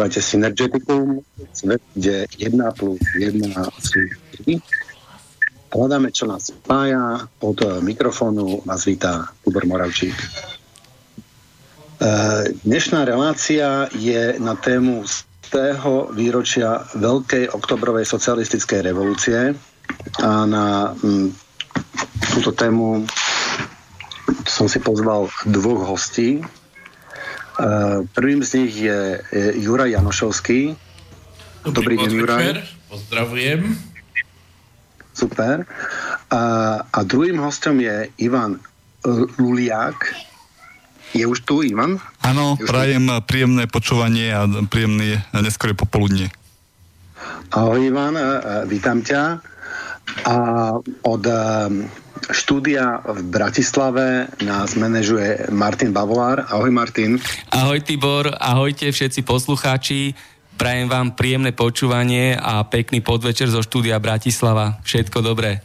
Počúvate Synergeticum, kde 1 plus 1 sú 3. Hľadáme, čo nás spája. Od mikrofónu vás vítá Tibor Moravčík. E, dnešná relácia je na tému z tého výročia Veľkej oktobrovej socialistickej revolúcie a na m, túto tému som si pozval dvoch hostí, Eh, prvým z nich je Juraj Janošovský. Dobrý, Dobrý deň, Juraj. Pozdravujem. Super. A, a druhým hostom je Ivan Luliak. Je už tu, Ivan? Áno, prajem tu? príjemné počúvanie a príjemné neskôr popoludne. Ahoj, Ivan, vítam ťa. A od štúdia v Bratislave nás manažuje Martin Bavolár. Ahoj Martin. Ahoj Tibor, ahojte všetci poslucháči. Prajem vám príjemné počúvanie a pekný podvečer zo štúdia Bratislava. Všetko dobré.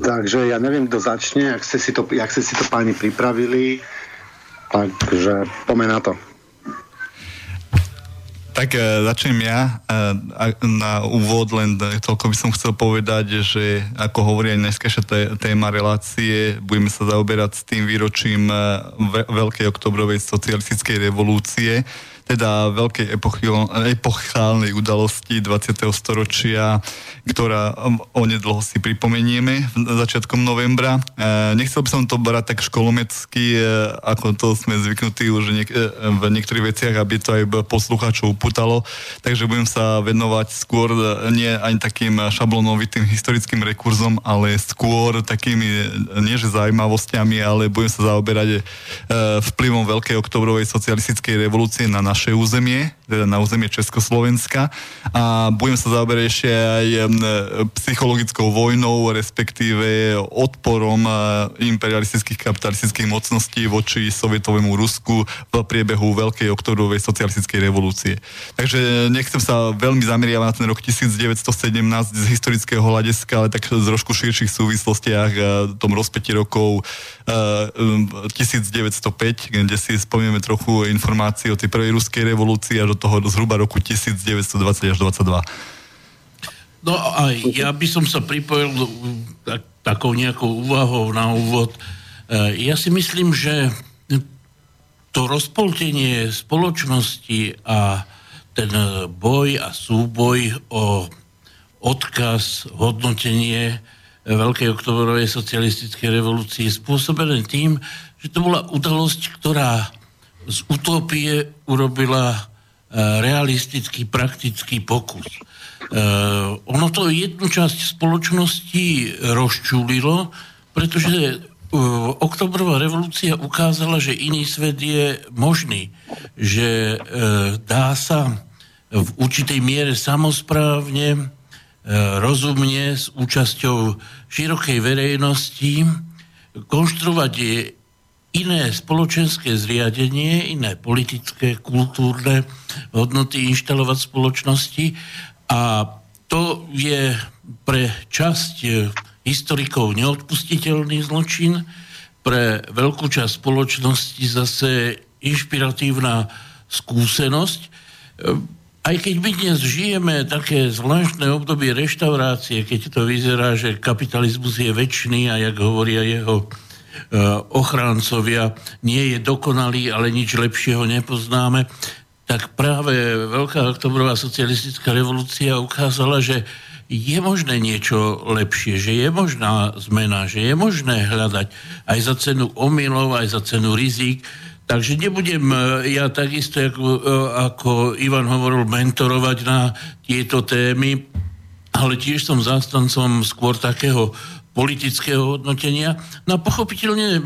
Takže ja neviem, kto začne, jak ste si to, jak ste si to páni pripravili. Takže poďme na to. Tak e, začnem ja. E, na úvod len toľko by som chcel povedať, že ako hovorí aj dneska téma relácie, budeme sa zaoberať s tým výročím e, Veľkej oktobrovej socialistickej revolúcie teda veľkej epochálnej udalosti 20. storočia, ktorá um, onedlho si pripomenieme začiatkom novembra. E, nechcel by som to brať tak školomecky, e, ako to sme zvyknutí už niek- e, v niektorých veciach, aby to aj poslucháčov uputalo. Takže budem sa venovať skôr nie ani takým šablonovitým historickým rekurzom, ale skôr takými nie že ale budem sa zaoberať vplyvom Veľkej oktobrovej socialistickej revolúcie na naš naše územie, teda na územie Československa a budem sa zaoberať ešte aj psychologickou vojnou, respektíve odporom imperialistických kapitalistických mocností voči sovietovému Rusku v priebehu Veľkej oktobrovej socialistickej revolúcie. Takže nechcem sa veľmi zameriavať na ten rok 1917 z historického hľadiska, ale tak z trošku širších súvislostiach tom rozpäti rokov 1905, kde si spomíname trochu informácií o tej prvej ruskej revolúcii až do toho zhruba roku 1920 až 22. No a ja by som sa pripojil tak, takou nejakou úvahou na úvod. E, ja si myslím, že to rozpoltenie spoločnosti a ten boj a súboj o odkaz, hodnotenie Veľkej oktobrovej socialistickej revolúcie spôsobené tým, že to bola udalosť, ktorá z utopie urobila e, realistický, praktický pokus. E, ono to jednu časť spoločnosti rozčúlilo, pretože e, oktobrová revolúcia ukázala, že iný svet je možný, že dá sa v určitej miere samozprávne, rozumne, s účasťou širokej verejnosti konštruovať iné spoločenské zriadenie, iné politické, kultúrne hodnoty inštalovať v spoločnosti a to je pre časť historikov neodpustiteľný zločin, pre veľkú časť spoločnosti zase inšpiratívna skúsenosť. Aj keď my dnes žijeme také zvláštne obdobie reštaurácie, keď to vyzerá, že kapitalizmus je väčší a jak hovoria jeho Eh, ochráncovia, nie je dokonalý, ale nič lepšieho nepoznáme, tak práve Veľká oktobrová socialistická revolúcia ukázala, že je možné niečo lepšie, že je možná zmena, že je možné hľadať aj za cenu omylov, aj za cenu rizík. Takže nebudem eh, ja takisto, ako, eh, ako Ivan hovoril, mentorovať na tieto témy, ale tiež som zástancom skôr takého politického hodnotenia. No a pochopiteľne eh,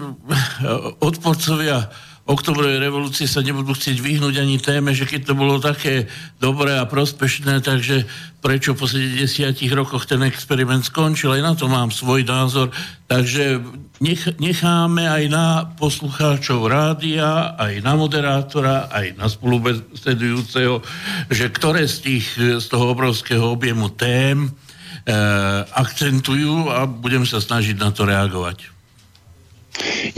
odporcovia oktobrovej revolúcie sa nebudú chcieť vyhnúť ani téme, že keď to bolo také dobré a prospešné, takže prečo po 70 rokoch ten experiment skončil, aj na to mám svoj názor. Takže nech, necháme aj na poslucháčov rádia, aj na moderátora, aj na spolubesedujúceho, že ktoré z, tých, z toho obrovského objemu tém akcentujú a budem sa snažiť na to reagovať.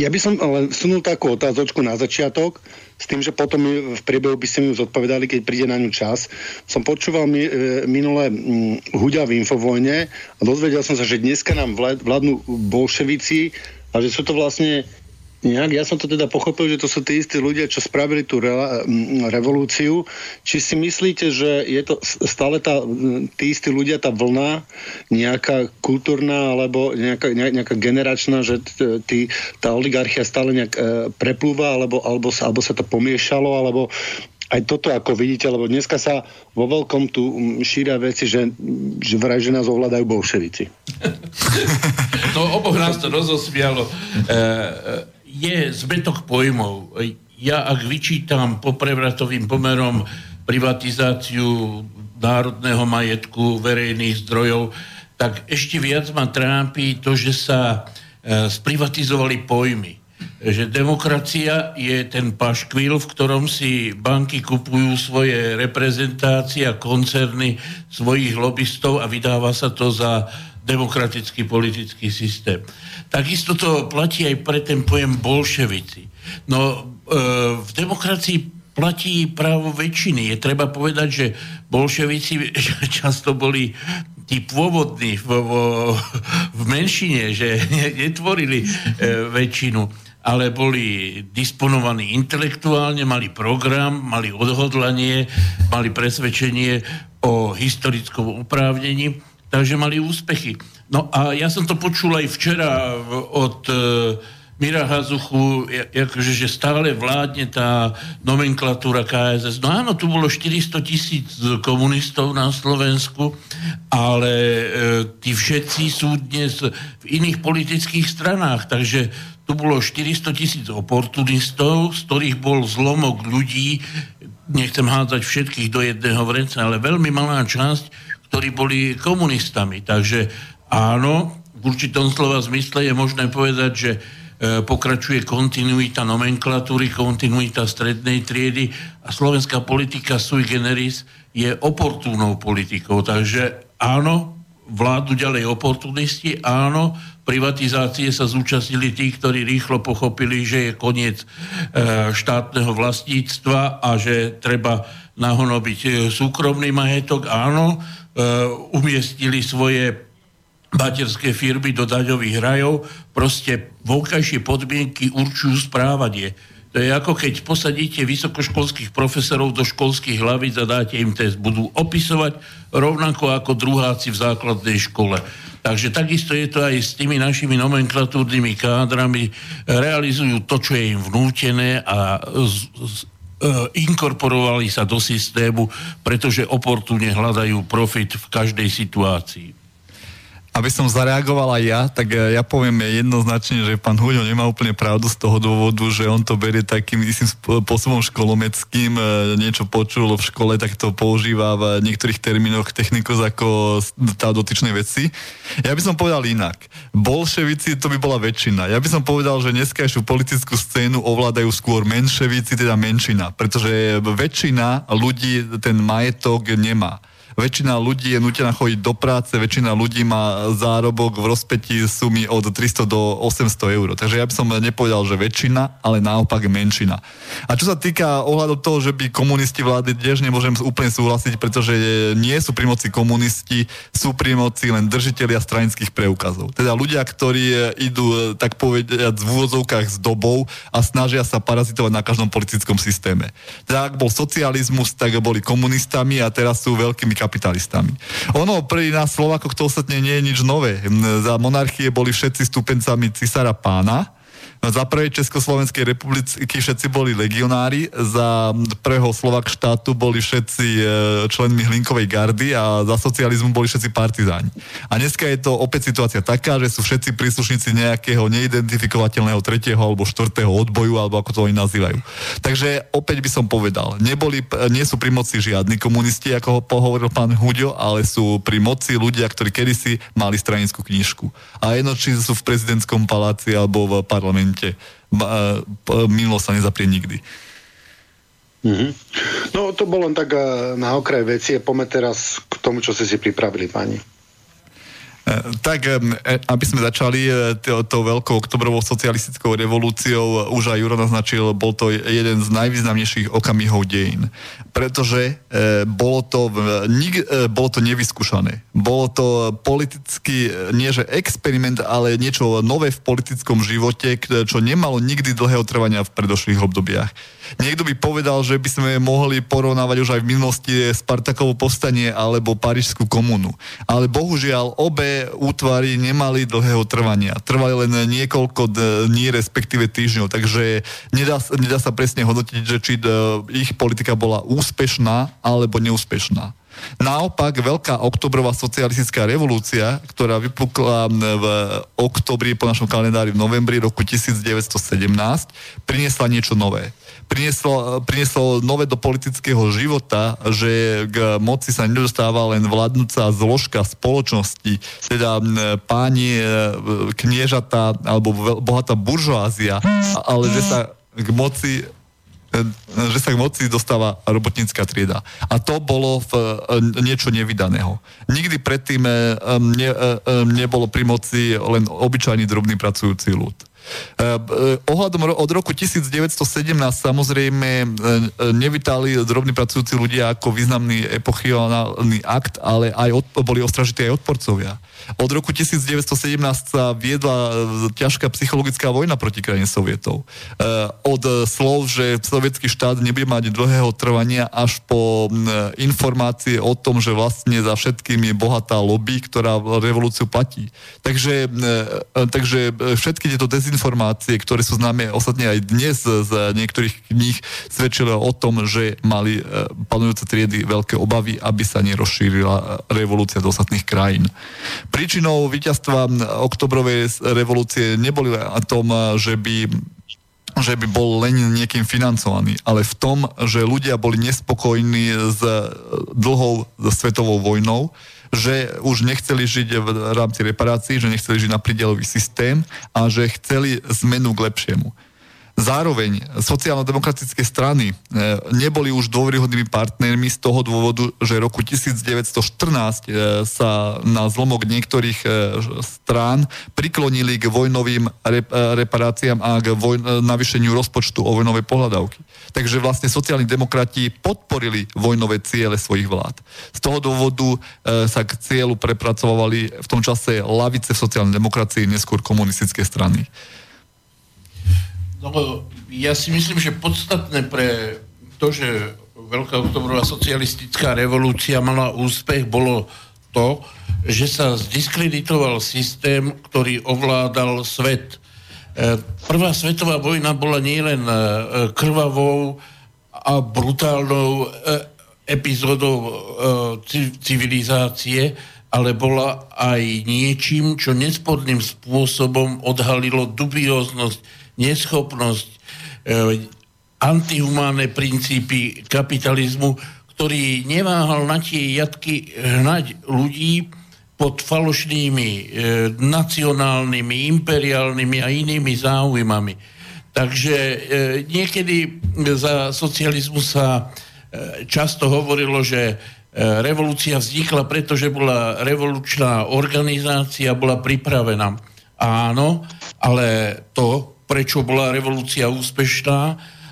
Ja by som len sunul takú otázočku na začiatok, s tým, že potom v priebehu by ste mi zodpovedali, keď príde na ňu čas. Som počúval mi, e, minulé mm, Huďa v Infovojne a dozvedel som sa, že dneska nám vládnu bolševici a že sú to vlastne nejak, ja som to teda pochopil, že to sú tí istí ľudia, čo spravili tú re, revolúciu. Či si myslíte, že je to stále tá, tí istí ľudia, tá vlna nejaká kultúrna alebo nejaká, nejaká generačná, že tí, tá oligarchia stále nejak e, preplúva alebo, alebo, sa, alebo sa to pomiešalo, alebo aj toto ako vidíte, lebo dneska sa vo veľkom tu šíria veci, že, že vraj, že nás ovládajú bolševici. no oboch nás to rozosmialo. E, e je zmetok pojmov. Ja ak vyčítam po prevratovým pomerom privatizáciu národného majetku, verejných zdrojov, tak ešte viac ma trápi to, že sa e, sprivatizovali pojmy. Že demokracia je ten paškvil, v ktorom si banky kupujú svoje reprezentácie a koncerny svojich lobbystov a vydáva sa to za demokratický politický systém. Takisto to platí aj pre ten pojem bolševici. No e, v demokracii platí právo väčšiny. Je treba povedať, že bolševici často boli tí pôvodní v, v, v menšine, že netvorili e, väčšinu, ale boli disponovaní intelektuálne, mali program, mali odhodlanie, mali presvedčenie o historickom oprávnení takže mali úspechy. No a ja som to počul aj včera od e, Mira Hazuchu, akože, že stále vládne tá nomenklatúra KSS. No áno, tu bolo 400 tisíc komunistov na Slovensku, ale e, tí všetci sú dnes v iných politických stranách, takže tu bolo 400 tisíc oportunistov, z ktorých bol zlomok ľudí, nechcem hádzať všetkých do jedného vrenca, ale veľmi malá časť, ktorí boli komunistami. Takže áno, v určitom slova zmysle je možné povedať, že e, pokračuje kontinuita nomenklatúry, kontinuita strednej triedy a slovenská politika sui generis je oportúnou politikou. Takže áno, vládu ďalej oportunisti, áno, privatizácie sa zúčastnili tí, ktorí rýchlo pochopili, že je koniec e, štátneho vlastníctva a že treba nahonobiť e, súkromný majetok, áno, E, umiestnili svoje materské firmy do daňových rajov, proste vonkajšie podmienky určujú správanie. To je ako keď posadíte vysokoškolských profesorov do školských hlavíc a dáte im test. Budú opisovať rovnako ako druháci v základnej škole. Takže takisto je to aj s tými našimi nomenklatúrnymi kádrami. Realizujú to, čo je im vnútené a z, z, E, inkorporovali sa do systému, pretože oportúne hľadajú profit v každej situácii. Aby som zareagoval aj ja, tak e, ja poviem jednoznačne, že pán Huďo nemá úplne pravdu z toho dôvodu, že on to berie takým istým spôsobom školomeckým, e, niečo počul v škole, tak to používa v niektorých termínoch technikus ako tá dotyčné veci. Ja by som povedal inak. Bolševici to by bola väčšina. Ja by som povedal, že dneskajšiu politickú scénu ovládajú skôr menševici, teda menšina, pretože väčšina ľudí ten majetok nemá väčšina ľudí je nutená chodiť do práce, väčšina ľudí má zárobok v rozpetí sumy od 300 do 800 eur. Takže ja by som nepovedal, že väčšina, ale naopak menšina. A čo sa týka ohľadom toho, že by komunisti vládli, tiež nemôžem úplne súhlasiť, pretože nie sú pri moci komunisti, sú pri moci len držiteľia stranických preukazov. Teda ľudia, ktorí idú, tak povedať, v úvozovkách s dobou a snažia sa parazitovať na každom politickom systéme. Teda ak bol socializmus, tak boli komunistami a teraz sú veľkými kapitalistami. Ono pri nás Slovákoch to ostatne nie je nič nové. Za monarchie boli všetci stupencami cisára pána, za prvej Československej republiky všetci boli legionári, za prvého Slovak štátu boli všetci e, členmi Hlinkovej gardy a za socializmu boli všetci partizáni. A dneska je to opäť situácia taká, že sú všetci príslušníci nejakého neidentifikovateľného tretieho alebo štvrtého odboju, alebo ako to oni nazývajú. Takže opäť by som povedal, neboli, nie sú pri moci žiadni komunisti, ako ho pohovoril pán Huďo, ale sú pri moci ľudia, ktorí kedysi mali stranickú knižku. A jedno, či sú v prezidentskom paláci alebo v parlamente momente minulosť sa nezaprie nikdy. Mm-hmm. No to bolo len tak na okraj veci a poďme teraz k tomu, čo ste si pripravili, pani. Tak, e, aby sme začali tou veľkou oktobrovou socialistickou revolúciou, už aj Juro naznačil, bol to jeden z najvýznamnejších okamihov dejín. Pretože bolo to, nik, bolo to nevyskúšané. Bolo to politicky, nie že experiment, ale niečo nové v politickom živote, čo nemalo nikdy dlhého trvania v predošlých obdobiach. Niekto by povedal, že by sme mohli porovnávať už aj v minulosti Spartakovo povstanie alebo Parížskú komunu. Ale bohužiaľ obe útvary nemali dlhého trvania. Trvali len niekoľko dní, respektíve týždňov. Takže nedá, nedá sa presne hodnotiť, že či ich politika bola úspešná alebo neúspešná. Naopak, veľká oktobrová socialistická revolúcia, ktorá vypukla v oktobri po našom kalendári v novembri roku 1917, priniesla niečo nové prinieslo, prinieslo nové do politického života, že k moci sa nedostáva len vládnúca zložka spoločnosti, teda páni, e, kniežata alebo bohatá buržoázia, ale že sa k moci e, že sa k moci dostáva robotnícka trieda. A to bolo v, e, niečo nevydaného. Nikdy predtým ne, nebolo pri moci len obyčajný drobný pracujúci ľud. Eh, eh, ohľadom od roku 1917 samozrejme eh, nevítali drobní pracujúci ľudia ako významný epochiálny akt, ale aj od, boli ostražití aj odporcovia. Od roku 1917 sa viedla ťažká psychologická vojna proti krajine Sovietov. Od slov, že sovietský štát nebude mať dlhého trvania až po informácie o tom, že vlastne za všetkým je bohatá lobby, ktorá revolúciu platí. Takže, takže všetky tieto dezinformácie dezinformácie, ktoré sú známe ostatne aj dnes z niektorých kníh, svedčili o tom, že mali e, panujúce triedy veľké obavy, aby sa nerozšírila e, revolúcia do ostatných krajín. Príčinou víťazstva oktobrovej revolúcie neboli len tom, e, že by že by bol len niekým financovaný, ale v tom, že ľudia boli nespokojní s dlhou svetovou vojnou, že už nechceli žiť v rámci reparácií, že nechceli žiť na pridelový systém a že chceli zmenu k lepšiemu. Zároveň sociálno-demokratické strany e, neboli už dôveryhodnými partnermi z toho dôvodu, že roku 1914 e, sa na zlomok niektorých e, strán priklonili k vojnovým reparáciám a k voj- navýšeniu rozpočtu o vojnové pohľadavky. Takže vlastne sociálni demokrati podporili vojnové ciele svojich vlád. Z toho dôvodu sa k cieľu prepracovali v tom čase lavice v sociálnej demokracii, neskôr komunistické strany. No, ja si myslím, že podstatné pre to, že Veľká oktobrová socialistická revolúcia mala úspech, bolo to, že sa zdiskreditoval systém, ktorý ovládal svet. E, Prvá svetová vojna bola nielen e, krvavou a brutálnou e, epizódou civilizácie, ale bola aj niečím, čo nesporným spôsobom odhalilo dubióznosť neschopnosť, antihumánne princípy kapitalizmu, ktorý neváhal na tie jatky hnať ľudí pod falošnými e, nacionálnymi, imperiálnymi a inými záujmami. Takže e, niekedy za socializmu sa e, často hovorilo, že e, revolúcia vznikla, pretože bola revolučná organizácia, bola pripravená. Áno, ale to prečo bola revolúcia úspešná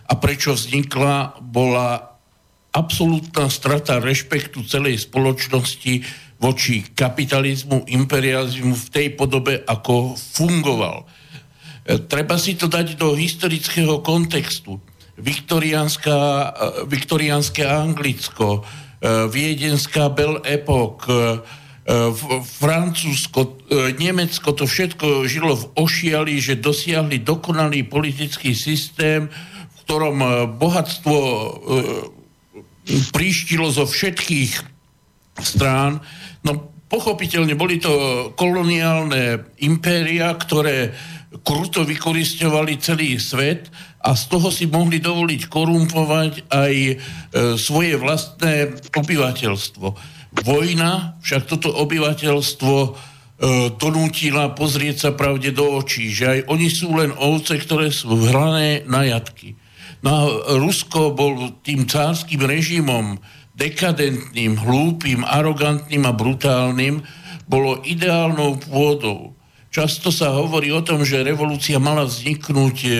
a prečo vznikla, bola absolútna strata rešpektu celej spoločnosti voči kapitalizmu, imperializmu v tej podobe, ako fungoval. E, treba si to dať do historického kontextu. E, viktoriánske Anglicko, e, viedenská Belle Epoque, E, Francúzsko, Nemecko, to všetko žilo v ošiali, že dosiahli dokonalý politický systém, v ktorom bohatstvo príštilo zo všetkých strán. No pochopiteľne boli to koloniálne impéria, ktoré kruto vykoristovali celý svet a z toho si mohli dovoliť korumpovať aj e, svoje vlastné obyvateľstvo. Vojna však toto obyvateľstvo e, donútila pozrieť sa pravde do očí, že aj oni sú len ovce, ktoré sú hrané na jatky. No a Rusko bol tým cárským režimom dekadentným, hlúpým, arogantným a brutálnym, bolo ideálnou pôdou. Často sa hovorí o tom, že revolúcia mala vzniknúť e,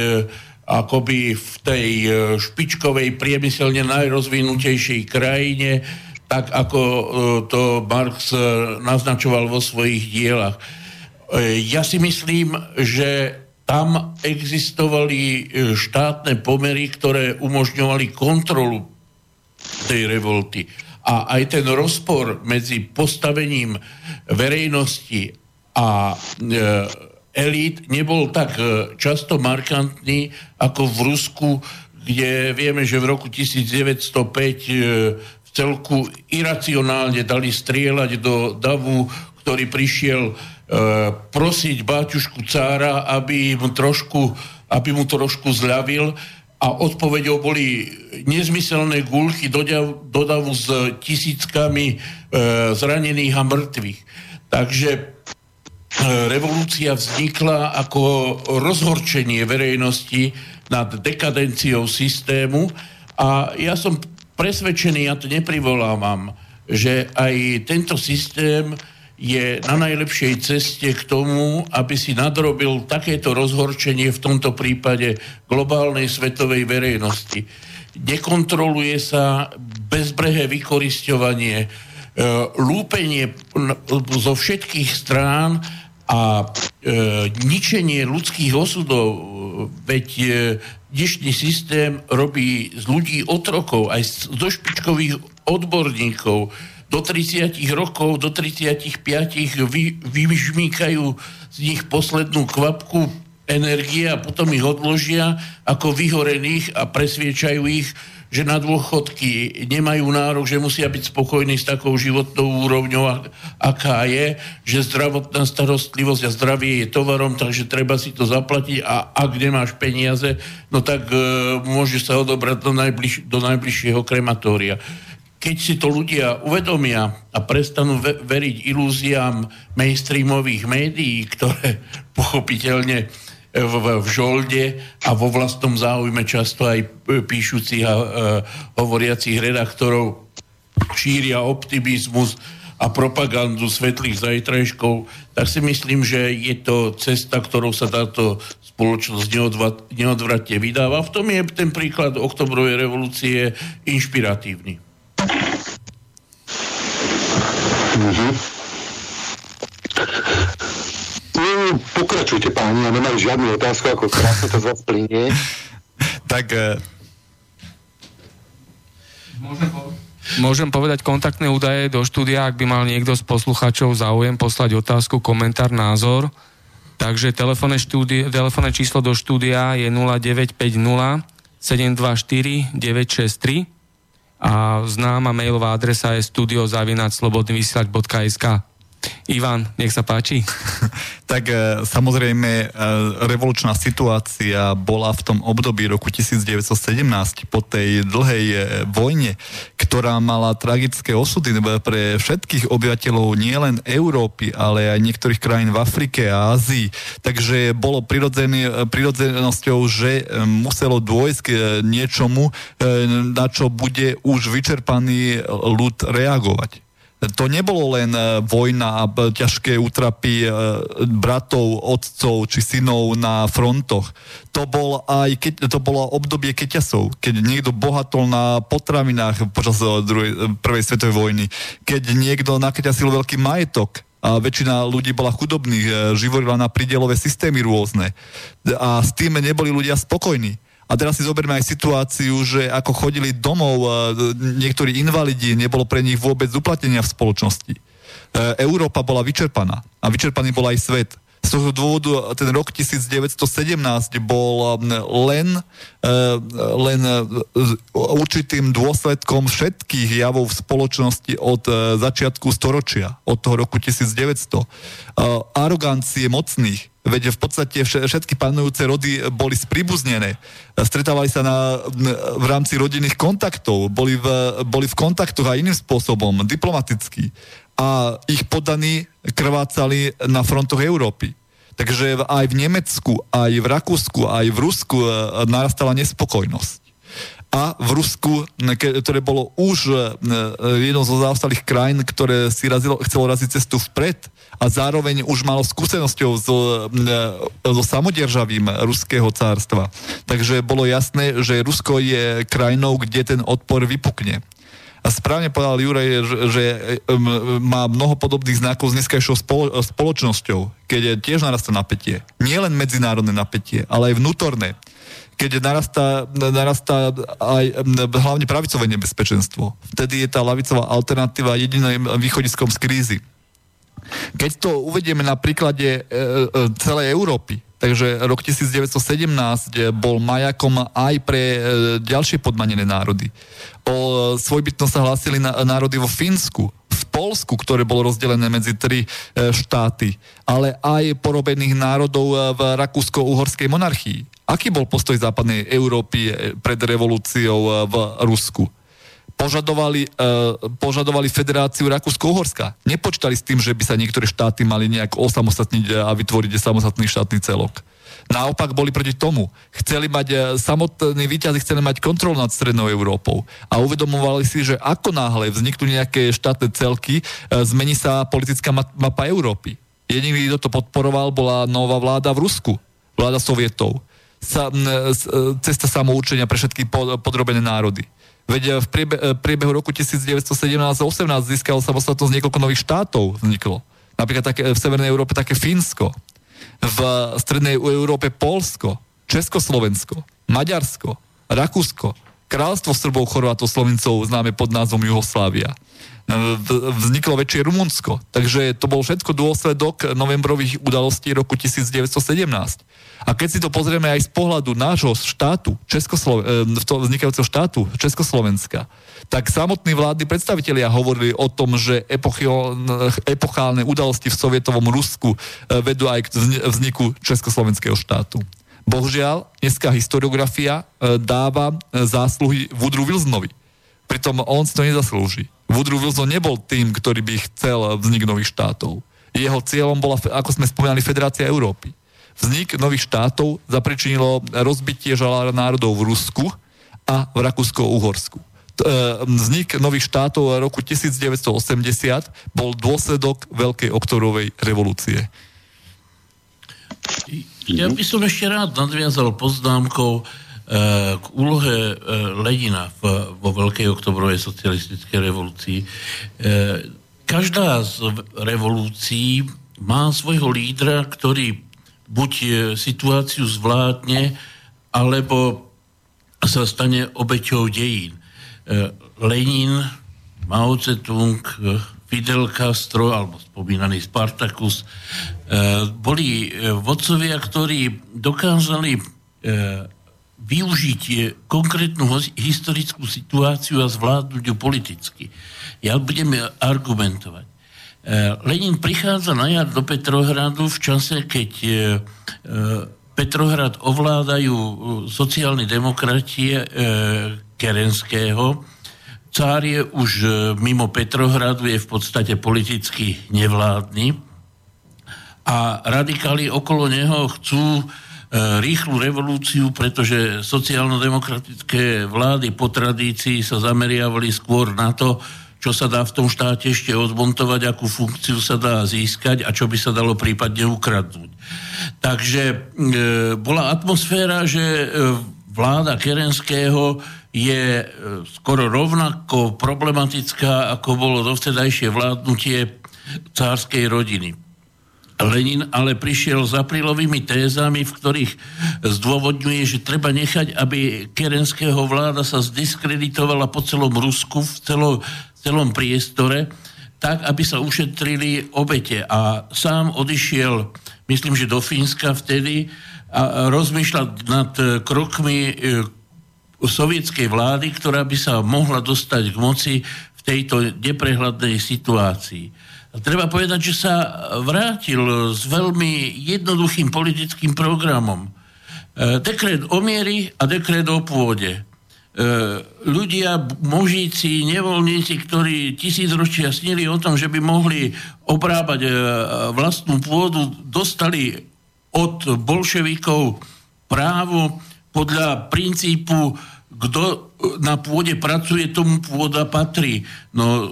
akoby v tej e, špičkovej priemyselne najrozvinutejšej krajine, tak ako e, to Marx naznačoval vo svojich dielach. Ja si myslím, že tam existovali štátne pomery, ktoré umožňovali kontrolu tej revolty. A aj ten rozpor medzi postavením verejnosti a e, elít nebol tak e, často markantný ako v Rusku, kde vieme, že v roku 1905 e, v celku iracionálne dali strieľať do davu, ktorý prišiel e, prosiť báťušku cára, aby mu trošku, aby mu trošku zľavil a odpovedou boli nezmyselné gulky do, davu s tisíckami e, zranených a mŕtvych. Takže e, revolúcia vznikla ako rozhorčenie verejnosti nad dekadenciou systému a ja som presvedčený, ja to neprivolávam, že aj tento systém je na najlepšej ceste k tomu, aby si nadrobil takéto rozhorčenie v tomto prípade globálnej svetovej verejnosti. Nekontroluje sa bezbrehé vykorisťovanie, e, lúpenie zo všetkých strán a e, ničenie ľudských osudov, veď e, dnešný systém robí z ľudí otrokov, aj zo špičkových odborníkov, do 30 rokov, do 35 vy, vyžmýkajú z nich poslednú kvapku energie a potom ich odložia ako vyhorených a presviečajú ich, že na dôchodky nemajú nárok, že musia byť spokojní s takou životnou úrovňou, aká je, že zdravotná starostlivosť a zdravie je tovarom, takže treba si to zaplatiť a ak nemáš peniaze, no tak e, môže sa odobrať do, najbliž, do najbližšieho krematória keď si to ľudia uvedomia a prestanú veriť ilúziám mainstreamových médií, ktoré pochopiteľne v, v žolde a vo vlastnom záujme často aj píšucich a e, hovoriacich redaktorov šíria optimizmus a propagandu svetlých zajtrajškov, tak si myslím, že je to cesta, ktorou sa táto spoločnosť neodvratne vydáva. V tom je ten príklad oktobrovej revolúcie inšpiratívny. Mm-hmm. No, pokračujte páni, ja nemám žiadnu otázku, ako krásne to z vás plinie. tak... Uh... Môžem, po- Môžem povedať kontaktné údaje do štúdia, ak by mal niekto z poslucháčov záujem poslať otázku, komentár, názor. Takže telefónne, štúdie, telefónne číslo do štúdia je 0950 724 963 a známa mailová adresa je studiozavinačslobodnyvysielač.sk Ivan, nech sa páči. tak e, samozrejme e, revolučná situácia bola v tom období roku 1917 po tej dlhej e, vojne, ktorá mala tragické osudy pre všetkých obyvateľov nielen Európy, ale aj niektorých krajín v Afrike a Ázii. Takže bolo prirodzenosťou, že muselo dôjsť k niečomu, na čo bude už vyčerpaný ľud reagovať to nebolo len e, vojna a ťažké útrapy e, bratov, otcov či synov na frontoch. To, bol aj keď, to bolo obdobie keťasov, keď niekto bohatol na potravinách počas e, druhej, prvej svetovej vojny, keď niekto nakeťasil veľký majetok, a väčšina ľudí bola chudobných, živorila na pridelové systémy rôzne. A s tým neboli ľudia spokojní. A teraz si zoberme aj situáciu, že ako chodili domov niektorí invalidi, nebolo pre nich vôbec uplatnenia v spoločnosti. E, Európa bola vyčerpaná a vyčerpaný bol aj svet. Z toho dôvodu ten rok 1917 bol len, e, len e, určitým dôsledkom všetkých javov v spoločnosti od začiatku storočia, od toho roku 1900. Arogancie mocných, Veď v podstate všetky panujúce rody boli spribuznené. Stretávali sa na, v rámci rodinných kontaktov, boli v, boli v kontaktoch aj iným spôsobom, diplomaticky. A ich podaní krvácali na frontoch Európy. Takže aj v Nemecku, aj v Rakúsku, aj v Rusku e, narastala nespokojnosť a v Rusku, ktoré bolo už e, e, jednou zo závstalých krajín, ktoré si razilo, chcelo raziť cestu vpred a zároveň už malo skúsenosťou e, so, so samodržavím ruského cárstva. Takže bolo jasné, že Rusko je krajinou, kde ten odpor vypukne. A správne povedal Juraj, že, že má mnoho podobných znakov s dneskajšou spoločnosťou, keď je tiež narastá napätie. Nie len medzinárodné napätie, ale aj vnútorné. Keď narastá, narastá aj hlavne pravicové nebezpečenstvo. Vtedy je tá lavicová alternatíva jediným východiskom z krízy. Keď to uvedieme na príklade e, e, celej Európy, Takže rok 1917 bol majakom aj pre e, ďalšie podmanené národy. O svojbytnosť sa hlásili národy vo Fínsku, Polsku, ktoré bolo rozdelené medzi tri e, štáty, ale aj porobených národov e, v Rakúsko-Uhorskej monarchii. Aký bol postoj západnej Európy pred revolúciou v Rusku? požadovali, uh, požadovali federáciu Rakúsko-Uhorska. Nepočítali s tým, že by sa niektoré štáty mali nejak osamostatniť a vytvoriť samostatný štátny celok. Naopak boli proti tomu. Chceli mať, e, samotní výťazí chceli mať kontrolu nad Strednou Európou a uvedomovali si, že ako náhle vzniknú nejaké štátne celky, e, zmení sa politická mapa Európy. Jediný, kto to podporoval, bola nová vláda v Rusku, vláda sovietov. Sa, cesta samoučenia pre všetky podrobené národy. Veď v priebe, eh, priebehu roku 1917-18 získalo samostatnosť niekoľko nových štátov vzniklo. Napríklad také, v Severnej Európe také Fínsko, v Strednej Európe Polsko, Československo, Maďarsko, Rakúsko, Kráľstvo Srbov, Chorvátov, Slovincov známe pod názvom Juhoslávia vzniklo väčšie Rumunsko. Takže to bol všetko dôsledok novembrových udalostí roku 1917. A keď si to pozrieme aj z pohľadu nášho štátu, Českoslo- vznikajúceho štátu Československa, tak samotní vládni predstavitelia hovorili o tom, že epochálne udalosti v sovietovom Rusku e, vedú aj k vzniku Československého štátu. Bohužiaľ, dneska historiografia e, dáva e, zásluhy Woodrow Wilsonovi. Pritom on si to nezaslúži. Woodrow Wilson nebol tým, ktorý by chcel vznik nových štátov. Jeho cieľom bola, ako sme spomínali, Federácia Európy. Vznik nových štátov zapričinilo rozbitie žalára národov v Rusku a v Rakúsko-Uhorsku. E, vznik nových štátov v roku 1980 bol dôsledok Veľkej oktorovej revolúcie. Ja by som ešte rád nadviazal poznámkou Eh, k úlohe Lenina v, vo Veľkej oktobrovej socialistickej revolúcii. Každá z revolúcií má svojho lídra, ktorý buď situáciu zvládne, alebo sa stane obeťou dejín. Lenin, Mao Tse-tung, Fidel Castro alebo spomínaný Spartacus boli vodcovia, ktorí dokázali využiť konkrétnu historickú situáciu a zvládnuť ju politicky. Ja budem argumentovať. E, Lenin prichádza na jar do Petrohradu v čase, keď e, e, Petrohrad ovládajú sociálne demokratie Kerenského. Cár je už mimo Petrohradu, je v podstate politicky nevládny a radikáli okolo neho chcú E, rýchlu revolúciu, pretože sociálno-demokratické vlády po tradícii sa zameriavali skôr na to, čo sa dá v tom štáte ešte odmontovať, akú funkciu sa dá získať a čo by sa dalo prípadne ukradnúť. Takže e, bola atmosféra, že e, vláda Kerenského je e, skoro rovnako problematická, ako bolo dovtedajšie vládnutie cárskej rodiny. Lenin ale prišiel s aprílovými tézami, v ktorých zdôvodňuje, že treba nechať, aby kerenského vláda sa zdiskreditovala po celom Rusku, v celom, celom priestore, tak, aby sa ušetrili obete. A sám odišiel, myslím, že do Fínska vtedy a rozmýšľať nad krokmi e, sovietskej vlády, ktorá by sa mohla dostať k moci v tejto neprehľadnej situácii. Treba povedať, že sa vrátil s veľmi jednoduchým politickým programom. E, dekret o miery a dekret o pôde. E, ľudia, možíci, nevoľníci, ktorí tisícročia snili o tom, že by mohli obrábať e, vlastnú pôdu, dostali od bolševikov právo podľa princípu, kto na pôde pracuje, tomu pôda patrí. No,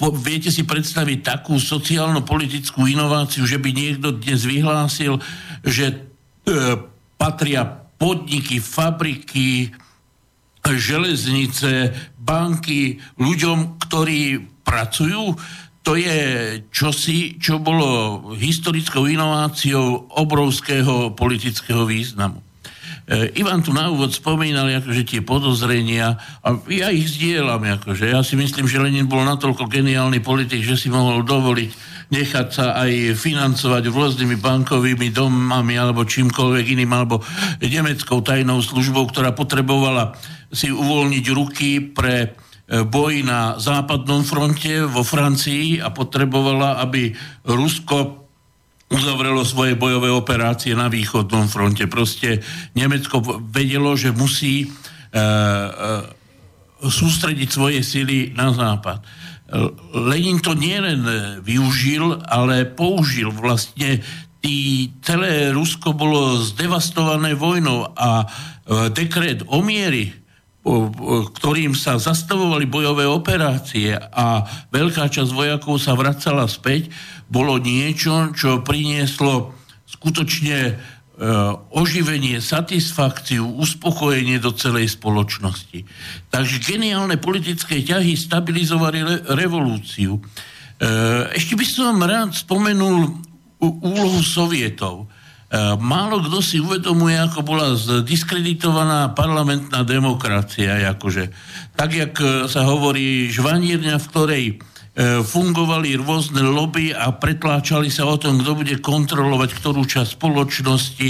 po, viete si predstaviť takú sociálno-politickú inováciu, že by niekto dnes vyhlásil, že e, patria podniky, fabriky, železnice, banky ľuďom, ktorí pracujú, to je čosi, čo bolo historickou inováciou obrovského politického významu. E, Ivan tu na úvod spomínal akože tie podozrenia a ja ich zdieľam. Akože. Ja si myslím, že Lenin bol natoľko geniálny politik, že si mohol dovoliť nechať sa aj financovať rôznymi bankovými domami alebo čímkoľvek iným, alebo nemeckou tajnou službou, ktorá potrebovala si uvoľniť ruky pre E, boj na západnom fronte vo Francii a potrebovala, aby Rusko uzavrelo svoje bojové operácie na východnom fronte. Proste Nemecko vedelo, že musí e, e, sústrediť svoje sily na západ. Lenin to nielen využil, ale použil vlastne tý, celé Rusko bolo zdevastované vojnou a e, dekret o miery ktorým sa zastavovali bojové operácie a veľká časť vojakov sa vracala späť, bolo niečo, čo prinieslo skutočne e, oživenie, satisfakciu, uspokojenie do celej spoločnosti. Takže geniálne politické ťahy stabilizovali re- revolúciu. E, ešte by som rád spomenul úlohu sovietov. E, málo kto si uvedomuje, ako bola diskreditovaná parlamentná demokracia. Akože. Tak, jak e, sa hovorí, žvanírňa, v ktorej e, fungovali rôzne lobby a pretláčali sa o tom, kto bude kontrolovať ktorú časť spoločnosti,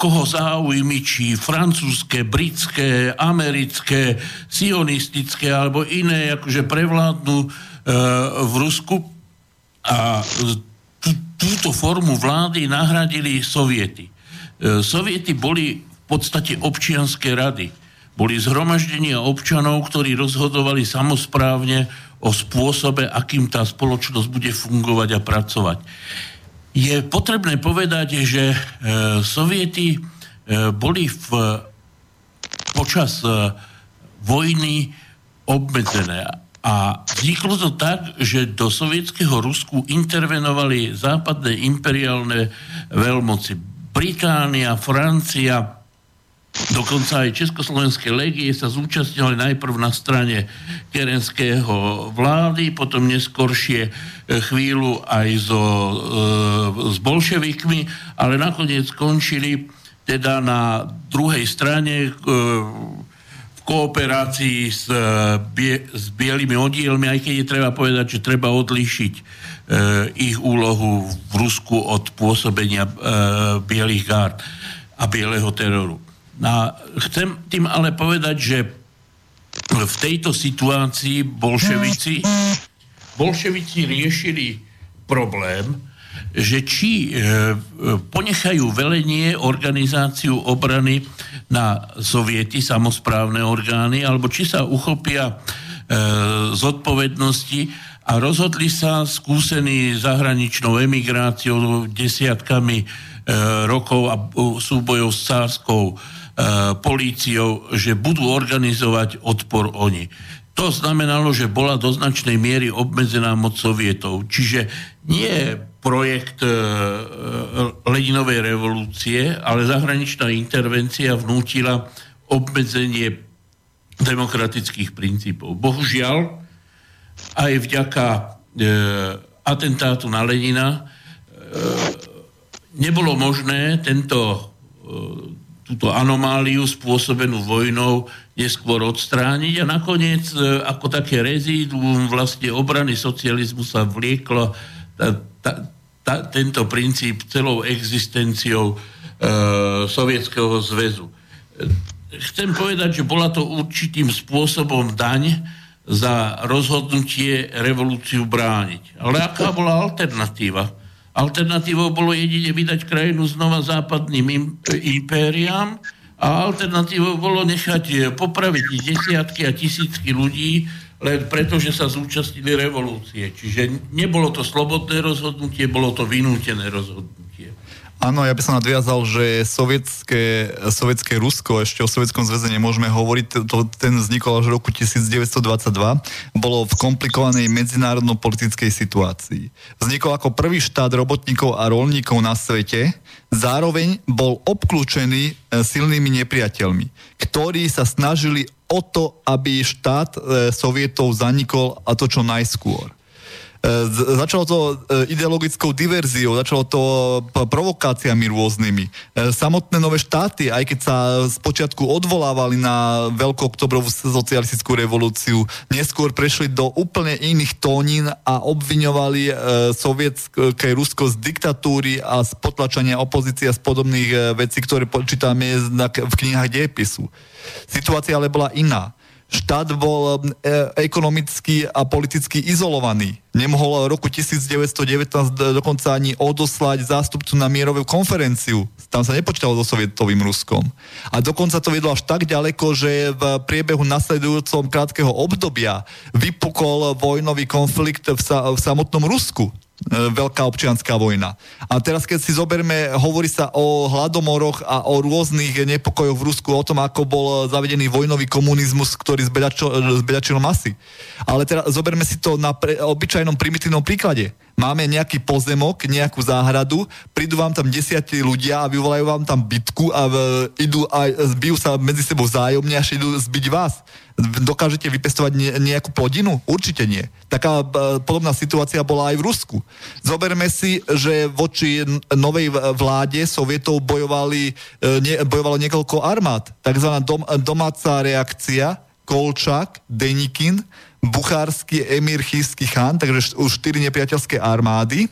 koho záujmy, či francúzske, britské, americké, sionistické alebo iné, akože prevládnu v Rusku. A túto formu vlády nahradili soviety. E, soviety boli v podstate občianské rady. Boli zhromaždenia občanov, ktorí rozhodovali samozprávne o spôsobe, akým tá spoločnosť bude fungovať a pracovať. Je potrebné povedať, že e, soviety e, boli v, počas vojny obmedzené a vzniklo to tak, že do sovietského Rusku intervenovali západné imperiálne veľmoci. Británia, Francia, dokonca aj Československé legie sa zúčastnili najprv na strane kerenského vlády, potom neskoršie e, chvíľu aj so, e, s bolševikmi, ale nakoniec skončili teda na druhej strane e, kooperácii s, e, bie, s bielými oddielmi, aj keď je treba povedať, že treba odlíšiť e, ich úlohu v Rusku od pôsobenia e, bielých gárd a bieleho teroru. A chcem tým ale povedať, že v tejto situácii bolševici, bolševici riešili problém, že či e, ponechajú velenie organizáciu obrany na soviety, samozprávne orgány, alebo či sa uchopia e, zodpovednosti a rozhodli sa skúsení zahraničnou emigráciou desiatkami e, rokov a súbojov s cárskou políciou, že budú organizovať odpor oni. To znamenalo, že bola do značnej miery obmedzená moc sovietov. Čiže nie projekt e, e, Leninovej revolúcie, ale zahraničná intervencia vnútila obmedzenie demokratických princípov. Bohužiaľ, aj vďaka e, atentátu na Lenina nebolo možné tento, túto anomáliu spôsobenú vojnou neskôr odstrániť a nakoniec ako také rezíduum vlastne obrany socializmu sa vlieklo ta, ta, tento princíp celou existenciou e, Sovietskeho zväzu. Chcem povedať, že bola to určitým spôsobom daň za rozhodnutie revolúciu brániť. Ale aká bola alternatíva? Alternatívou bolo jedine vydať krajinu znova západným impériám a alternatívou bolo nechať popraviť desiatky a tisícky ľudí len preto, že sa zúčastnili revolúcie. Čiže nebolo to slobodné rozhodnutie, bolo to vynútené rozhodnutie. Áno, ja by som nadviazal, že sovietské, sovietské Rusko, ešte o Sovietskom zväze nemôžeme hovoriť, to, ten vznikol až v roku 1922, bolo v komplikovanej medzinárodno-politickej situácii. Vznikol ako prvý štát robotníkov a rolníkov na svete, zároveň bol obklúčený e, silnými nepriateľmi, ktorí sa snažili o to, aby štát e, sovietov zanikol a to čo najskôr. E, začalo to e, ideologickou diverziou, začalo to provokáciami rôznymi. E, samotné nové štáty, aj keď sa spočiatku odvolávali na veľkú oktobrovú socialistickú revolúciu, neskôr prešli do úplne iných tónin a obviňovali sovietské Rusko z diktatúry a z potlačania opozície a z podobných vecí, ktoré počítame v knihách dejepisu. Situácia ale bola iná štát bol e, ekonomicky a politicky izolovaný. Nemohol v roku 1919 dokonca ani odoslať zástupcu na mierovú konferenciu. Tam sa nepočítalo so sovietovým Ruskom. A dokonca to vedlo až tak ďaleko, že v priebehu nasledujúcom krátkeho obdobia vypukol vojnový konflikt v, sa, v samotnom Rusku. E, veľká občianská vojna. A teraz, keď si zoberme, hovorí sa o hladomoroch a o rôznych nepokojoch v Rusku, o tom, ako bol zavedený vojnový komunizmus, ktorý zbedačil masy. Ale teraz zoberme si to na pre, obyčajnom primitívnom príklade. Máme nejaký pozemok, nejakú záhradu, prídu vám tam desiatí ľudia a vyvolajú vám tam bitku a v, idú aj, zbijú sa medzi sebou zájomne až idú zbiť vás. Dokážete vypestovať nejakú plodinu? Určite nie. Taká e, podobná situácia bola aj v Rusku. Zoberme si, že voči novej vláde Sovietov bojovali, ne, bojovalo niekoľko armád. Takzvaná dom, domáca reakcia, Kolčak, Denikin, Buchársky emír Chýsky chan, takže už štyri nepriateľské armády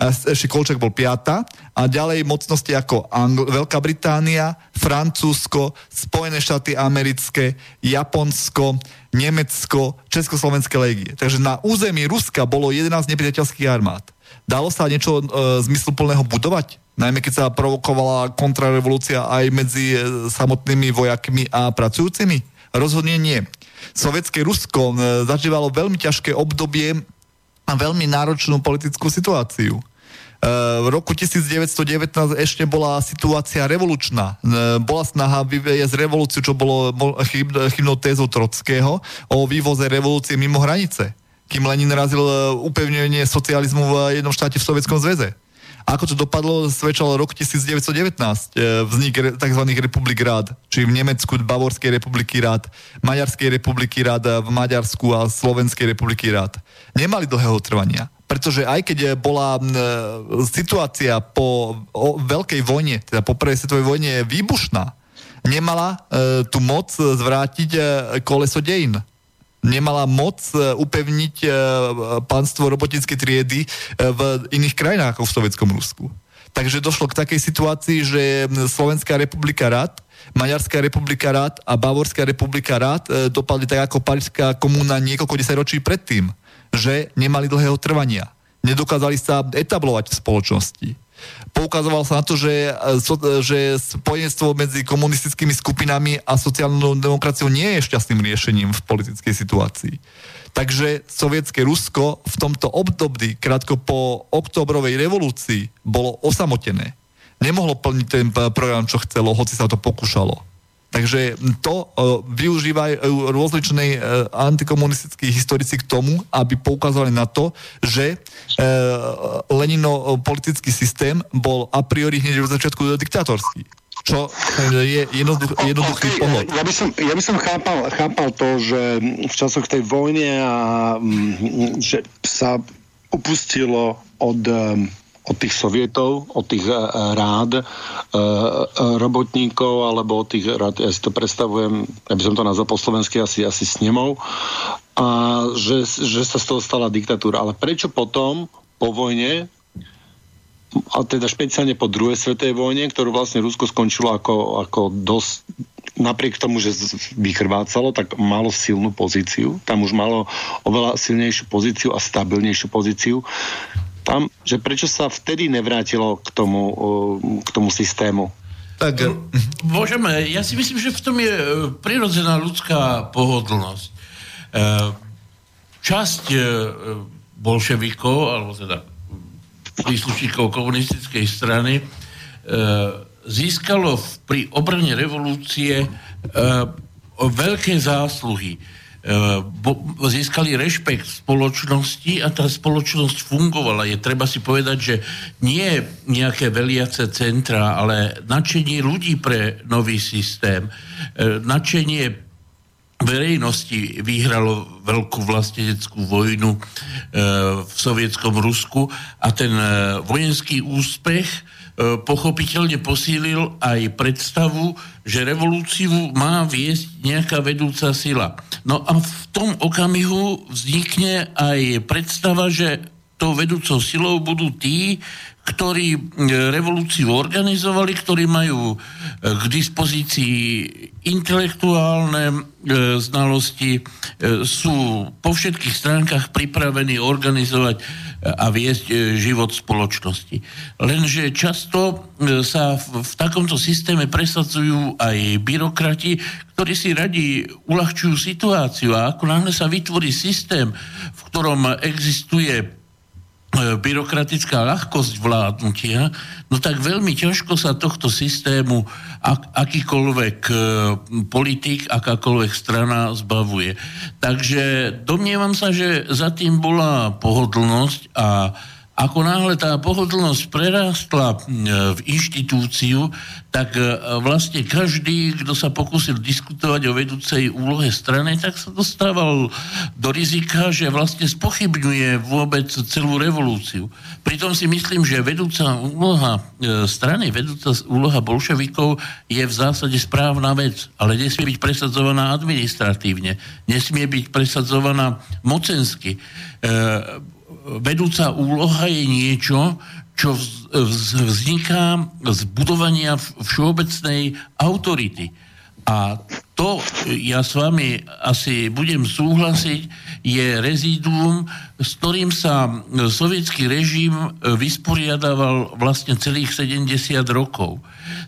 ešte Kolčak bol piata a ďalej mocnosti ako Angl- Veľká Británia, Francúzsko, Spojené štáty americké, Japonsko, Nemecko, Československé legie. Takže na území Ruska bolo 11 nepriateľských armád. Dalo sa niečo e, zmysluplného budovať? Najmä keď sa provokovala kontrarevolúcia aj medzi e, samotnými vojakmi a pracujúcimi? Rozhodne nie. Sovietské Rusko e, zažívalo veľmi ťažké obdobie a veľmi náročnú politickú situáciu v roku 1919 ešte bola situácia revolučná. Bola snaha vyviesť revolúciu, čo bolo chybnou tézou Trockého o vývoze revolúcie mimo hranice. Kým Lenin razil e, upevnenie socializmu v jednom štáte v Sovietskom zväze. Ako to dopadlo, svedčalo rok 1919, e, vznik tzv. republik rád, či v Nemecku Bavorskej republiky rád, Maďarskej republiky rád, v Maďarsku a Slovenskej republiky rád. Nemali dlhého trvania pretože aj keď bola e, situácia po veľkej vojne, teda po prvej svetovej vojne výbušná, nemala e, tú moc zvrátiť koleso dejín. Nemala moc upevniť pánstvo robotickej triedy v iných krajinách ako v Sovietskom Rusku. Takže došlo k takej situácii, že Slovenská republika rád, Maďarská republika rád a Bavorská republika rád dopadli tak ako Parížská komúna niekoľko desaťročí predtým že nemali dlhého trvania. Nedokázali sa etablovať v spoločnosti. Poukazoval sa na to, že, že spojenstvo medzi komunistickými skupinami a sociálnou demokraciou nie je šťastným riešením v politickej situácii. Takže sovietské Rusko v tomto období, krátko po oktobrovej revolúcii, bolo osamotené. Nemohlo plniť ten program, čo chcelo, hoci sa to pokúšalo. Takže to uh, využívajú rozličnej uh, antikomunistickí historici k tomu, aby poukázali na to, že Lenino politický systém bol a priori hneď v začiatku diktátorský čo je jednoduch, jednoduchý okay, pohľad. Ja by som, ja by som chápal, chápal to, že v časoch tej vojne a že sa upustilo od od tých sovietov, od tých eh, rád, e, robotníkov, alebo od tých rád, ja si to predstavujem, ja by som to nazval po slovensky asi, asi snemov, a že, že sa z toho stala diktatúra. Ale prečo potom, po vojne, a teda špeciálne po druhej svetovej vojne, ktorú vlastne Rusko skončilo ako, ako dosť, napriek tomu, že vychrvácalo, tak malo silnú pozíciu. Tam už malo oveľa silnejšiu pozíciu a stabilnejšiu pozíciu tam, že prečo sa vtedy nevrátilo k tomu, k tomu systému? Tak... Môžeme, ja si myslím, že v tom je e, prirodzená ľudská pohodlnosť. E, časť e, bolševikov, alebo teda príslušníkov komunistickej strany, získalo pri obrane revolúcie veľké zásluhy získali rešpekt spoločnosti a tá spoločnosť fungovala. Je treba si povedať, že nie nejaké veliace centra, ale načenie ľudí pre nový systém, načenie verejnosti vyhralo veľkú vlasteneckú vojnu e, v sovietskom Rusku a ten vojenský úspech pochopiteľne posílil aj predstavu, že revolúciu má viesť nejaká vedúca sila. No a v tom okamihu vznikne aj predstava, že tou vedúcou silou budú tí, ktorí revolúciu organizovali, ktorí majú k dispozícii intelektuálne e, znalosti, e, sú po všetkých stránkach pripravení organizovať e, a viesť e, život spoločnosti. Lenže často e, sa v, takomto systéme presadzujú aj byrokrati, ktorí si radi uľahčujú situáciu a ako náhle sa vytvorí systém, v ktorom existuje E, byrokratická ľahkosť vládnutia, no tak veľmi ťažko sa tohto systému ak, akýkoľvek e, politik, akákoľvek strana zbavuje. Takže domnievam sa, že za tým bola pohodlnosť a ako náhle tá pohodlnosť prerástla v inštitúciu, tak e, vlastne každý, kto sa pokúsil diskutovať o vedúcej úlohe strany, tak sa dostával do rizika, že vlastne spochybňuje vôbec celú revolúciu. Pritom si myslím, že vedúca úloha e, strany, vedúca úloha bolševikov je v zásade správna vec, ale nesmie byť presadzovaná administratívne, nesmie byť presadzovaná mocensky e, vedúca úloha je niečo, čo vzniká z budovania všeobecnej autority. A to, ja s vami asi budem súhlasiť, je rezíduum, s ktorým sa sovietský režim vysporiadaval vlastne celých 70 rokov.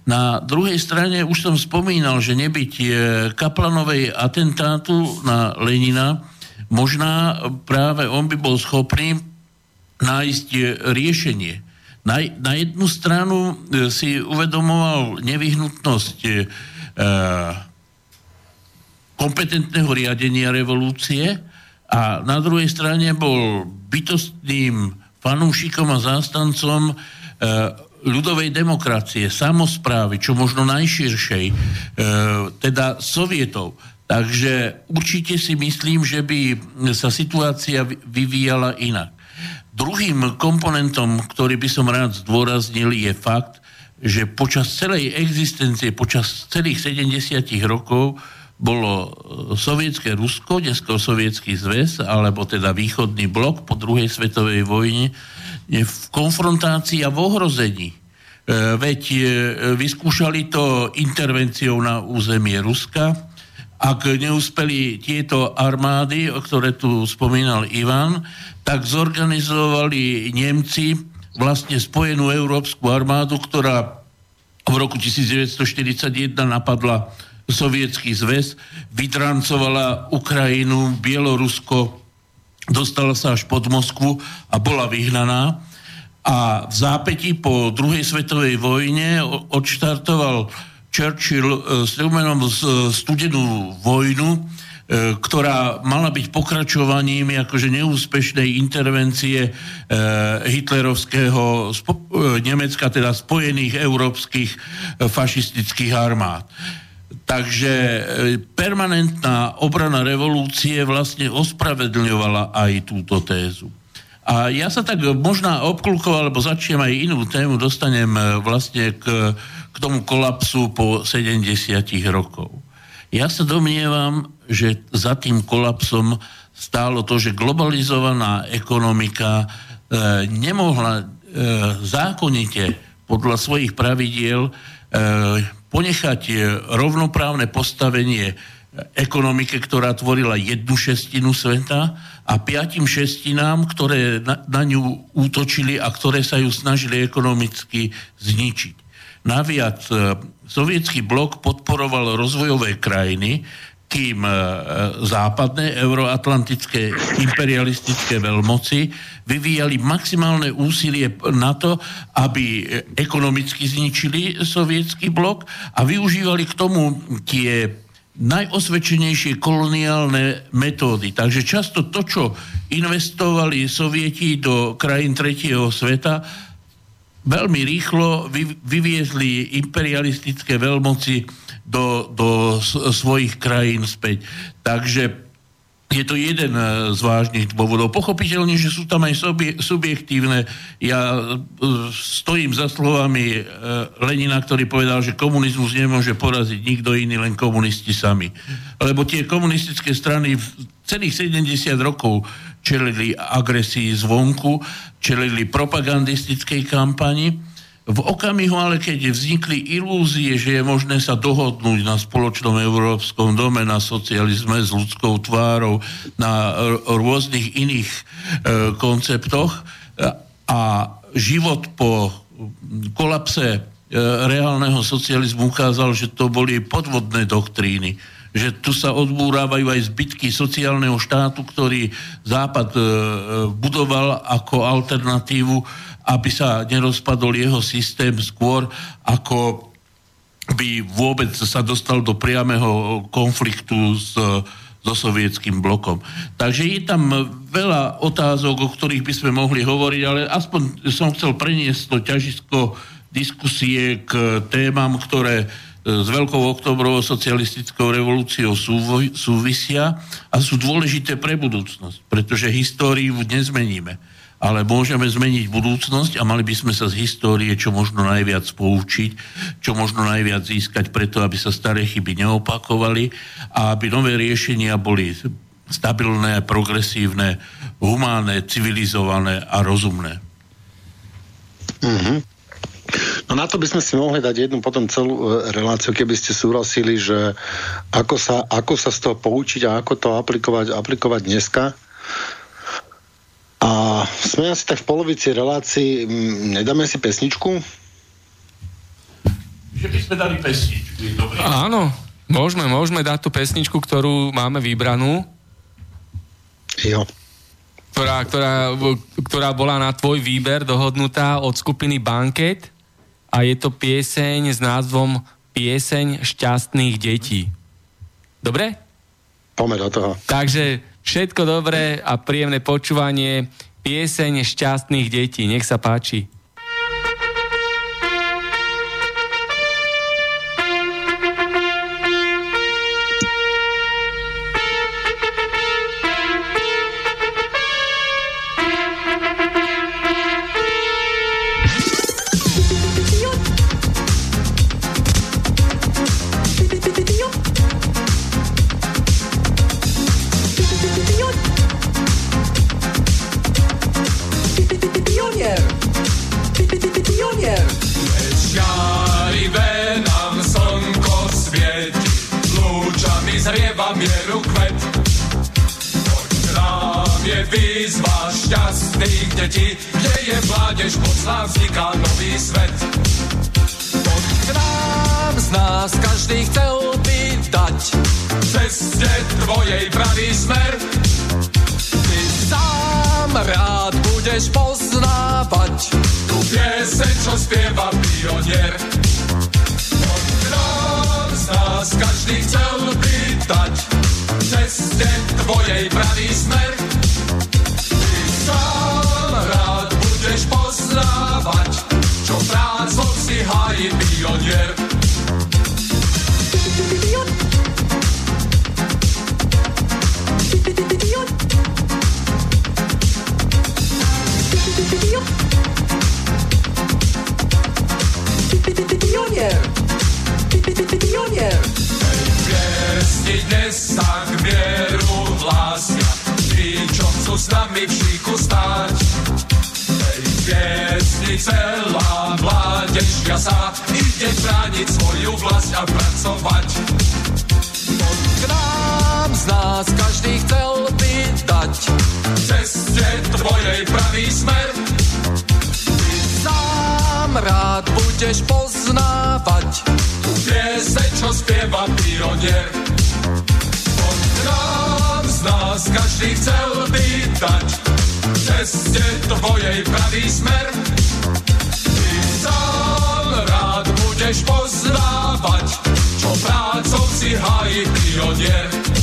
Na druhej strane už som spomínal, že nebyť Kaplanovej atentátu na Lenina, možná práve on by bol schopný nájsť riešenie. Na, na jednu stranu e, si uvedomoval nevyhnutnosť e, kompetentného riadenia revolúcie a na druhej strane bol bytostným fanúšikom a zástancom e, ľudovej demokracie, samozprávy, čo možno najširšej, e, teda sovietov. Takže určite si myslím, že by sa situácia vyvíjala inak. Druhým komponentom, ktorý by som rád zdôraznil, je fakt, že počas celej existencie, počas celých 70 rokov bolo e, sovietské Rusko, dnesko sovietský zväz, alebo teda východný blok po druhej svetovej vojne, v konfrontácii a v ohrození. E, veď e, vyskúšali to intervenciou na územie Ruska, ak neúspeli tieto armády, o ktoré tu spomínal Ivan, tak zorganizovali Nemci vlastne spojenú európsku armádu, ktorá v roku 1941 napadla Sovietský zväz, vytrancovala Ukrajinu, Bielorusko, dostala sa až pod Moskvu a bola vyhnaná. A v zápätí po druhej svetovej vojne odštartoval Churchill e, s Trumanom studenú vojnu, e, ktorá mala byť pokračovaním akože neúspešnej intervencie e, hitlerovského Nemecka, teda spojených európskych fašistických armád. Takže permanentná obrana revolúcie vlastne ospravedlňovala aj túto tézu. A ja sa tak možná obklúkoval, alebo začnem aj inú tému, dostanem vlastne k k tomu kolapsu po 70 rokov. Ja sa domnievam, že za tým kolapsom stálo to, že globalizovaná ekonomika e, nemohla e, zákonite podľa svojich pravidiel e, ponechať e, rovnoprávne postavenie ekonomike, ktorá tvorila jednu šestinu sveta a piatim šestinám, ktoré na, na ňu útočili a ktoré sa ju snažili ekonomicky zničiť. Naviac e, sovietský blok podporoval rozvojové krajiny, kým západné euroatlantické imperialistické veľmoci vyvíjali maximálne úsilie na to, aby ekonomicky zničili sovietský blok a využívali k tomu tie najosvedčenejšie koloniálne metódy. Takže často to, čo investovali Sovieti do krajín tretieho sveta, veľmi rýchlo vyviezli imperialistické veľmoci do, do svojich krajín späť. Takže je to jeden e, z vážnych dôvodov. Pochopiteľne, že sú tam aj subjektívne. Ja e, stojím za slovami e, Lenina, ktorý povedal, že komunizmus nemôže poraziť nikto iný, len komunisti sami. Lebo tie komunistické strany v celých 70 rokov čelili agresii zvonku, čelili propagandistickej kampani. V okamihu ale, keď vznikli ilúzie, že je možné sa dohodnúť na spoločnom európskom dome, na socializme s ľudskou tvárou, na rôznych iných e, konceptoch a život po kolapse e, reálneho socializmu ukázal, že to boli podvodné doktríny že tu sa odbúrávajú aj zbytky sociálneho štátu, ktorý Západ e, e budoval ako alternatívu aby sa nerozpadol jeho systém skôr, ako by vôbec sa dostal do priamého konfliktu s, so sovietským blokom. Takže je tam veľa otázok, o ktorých by sme mohli hovoriť, ale aspoň som chcel preniesť to ťažisko diskusie k témam, ktoré s Veľkou oktobrovou socialistickou revolúciou súvisia a sú dôležité pre budúcnosť, pretože históriu nezmeníme ale môžeme zmeniť budúcnosť a mali by sme sa z histórie čo možno najviac poučiť, čo možno najviac získať preto, aby sa staré chyby neopakovali a aby nové riešenia boli stabilné, progresívne, humánne, civilizované a rozumné. Mm-hmm. No na to by sme si mohli dať jednu potom celú e, reláciu, keby ste súhlasili, že ako sa, ako sa z toho poučiť a ako to aplikovať, aplikovať dneska. A sme asi tak v polovici relácii. Nedáme si pesničku? Že by sme dali pesničku. Dobre. Áno, môžeme, môžeme dať tú pesničku, ktorú máme vybranú. Jo. Ktorá, ktorá, ktorá bola na tvoj výber dohodnutá od skupiny Banket a je to pieseň s názvom Pieseň šťastných detí. Dobre? Poďme do toho. Takže Všetko dobré a príjemné počúvanie. Pieseň šťastných detí. Nech sa páči. všichni dnes tak vieru hlásia, tí, čo chcú s nami v šíku stať. Tej piesni celá mládežka sa ide brániť svoju vlast a pracovať. On k nám z nás každý chcel vydať, ceste tvojej pravý smer. Ty sám rád budeš poznávať, pieseň, čo spieva pionier každý chcel pýtať ceste tvojej pravý smer. Ty sám rád budeš poznávať, čo prácou si hájí pionier.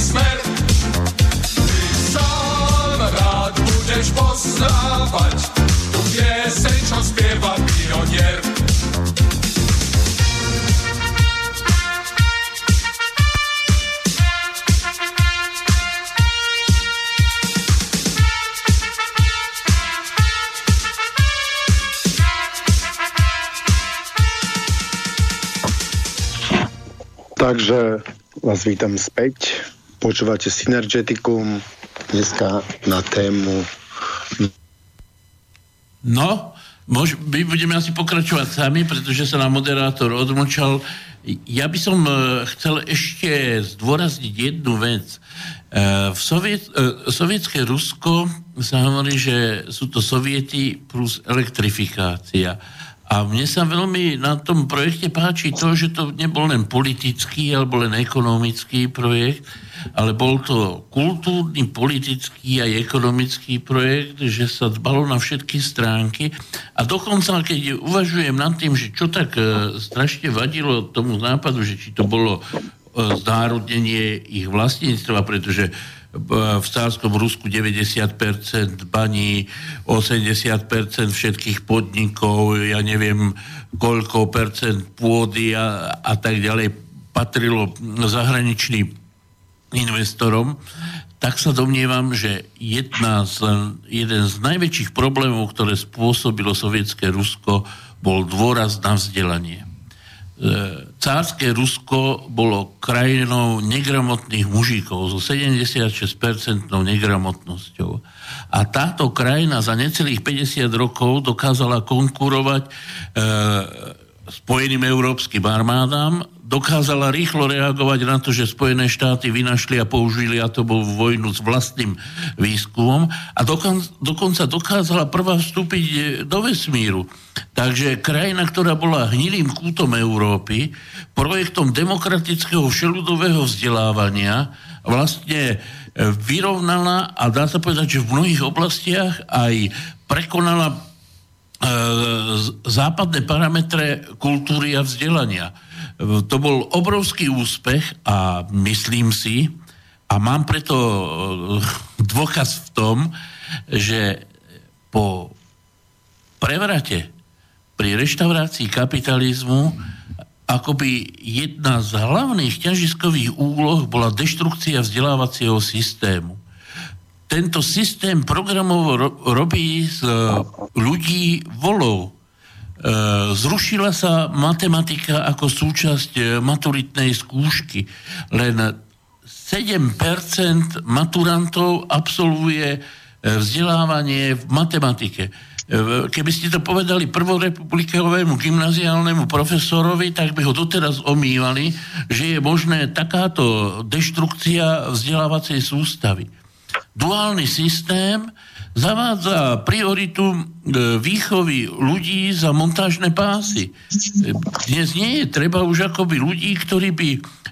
smer. Sam rad będziesz poznawać, tu śpiewa pionier. Także Was witam z Počúvate Synergeticum dneska na tému No, mož, my budeme asi pokračovať sami, pretože sa nám moderátor odmlčal. Ja by som uh, chcel ešte zdôrazniť jednu vec. Uh, v Soviet, uh, sovietské Rusko sa hovorí, že sú to soviety plus elektrifikácia. A mne sa veľmi na tom projekte páči to, že to nebol len politický alebo len ekonomický projekt, ale bol to kultúrny, politický a ekonomický projekt, že sa dbalo na všetky stránky. A dokonca, keď uvažujem nad tým, že čo tak e, strašne vadilo tomu západu, že či to bolo e, znárodnenie ich vlastníctva, pretože v cárskom Rusku 90% baní, 80% všetkých podnikov, ja neviem koľko percent pôdy a, a tak ďalej patrilo zahraničným investorom, tak sa domnievam, že jedna z, jeden z najväčších problémov, ktoré spôsobilo sovietské Rusko, bol dôraz na vzdelanie. E, cárske Rusko bolo krajinou negramotných mužíkov so 76-percentnou negramotnosťou. A táto krajina za necelých 50 rokov dokázala konkurovať e, Spojeným európskym armádám, dokázala rýchlo reagovať na to, že Spojené štáty vynašli a použili atomovú vojnu s vlastným výskumom a dokon, dokonca dokázala prvá vstúpiť e, do vesmíru. Takže krajina, ktorá bola hnilým kútom Európy, projektom demokratického všeludového vzdelávania vlastne e, vyrovnala a dá sa povedať, že v mnohých oblastiach aj prekonala e, západné parametre kultúry a vzdelania to bol obrovský úspech a myslím si, a mám preto e, dôkaz v tom, že po prevrate pri reštaurácii kapitalizmu akoby jedna z hlavných ťažiskových úloh bola deštrukcia vzdelávacieho systému. Tento systém programov robí z ľudí volov, zrušila sa matematika ako súčasť e, maturitnej skúšky. Len 7% maturantov absolvuje e, vzdelávanie v matematike. Keby ste to povedali prvorepublikovému gymnaziálnemu profesorovi, tak by ho doteraz omývali, že je možné takáto deštrukcia vzdelávacej sústavy. Duálny systém zavádza prioritu e, výchovy ľudí za montážne pásy. Dnes nie je treba už akoby ľudí, ktorí by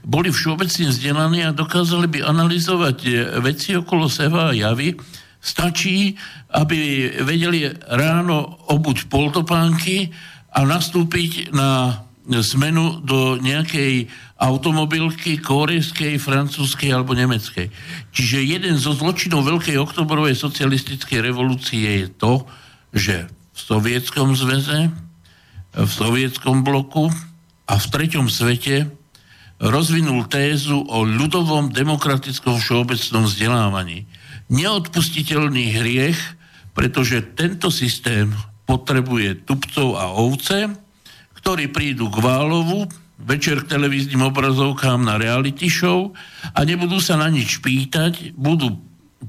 boli všeobecne vzdelaní a dokázali by analyzovať e, veci okolo seba a javy, Stačí, aby vedeli ráno obuť poltopánky a nastúpiť na zmenu do nejakej automobilky korejskej, francúzskej alebo nemeckej. Čiže jeden zo zločinov Veľkej oktobrovej socialistickej revolúcie je to, že v Sovietskom zväze, v Sovietskom bloku a v treťom svete rozvinul tézu o ľudovom demokratickom všeobecnom vzdelávaní. Neodpustiteľný hriech, pretože tento systém potrebuje tupcov a ovce, ktorí prídu k Válovu, večer k televíznym obrazovkám na reality show a nebudú sa na nič pýtať, budú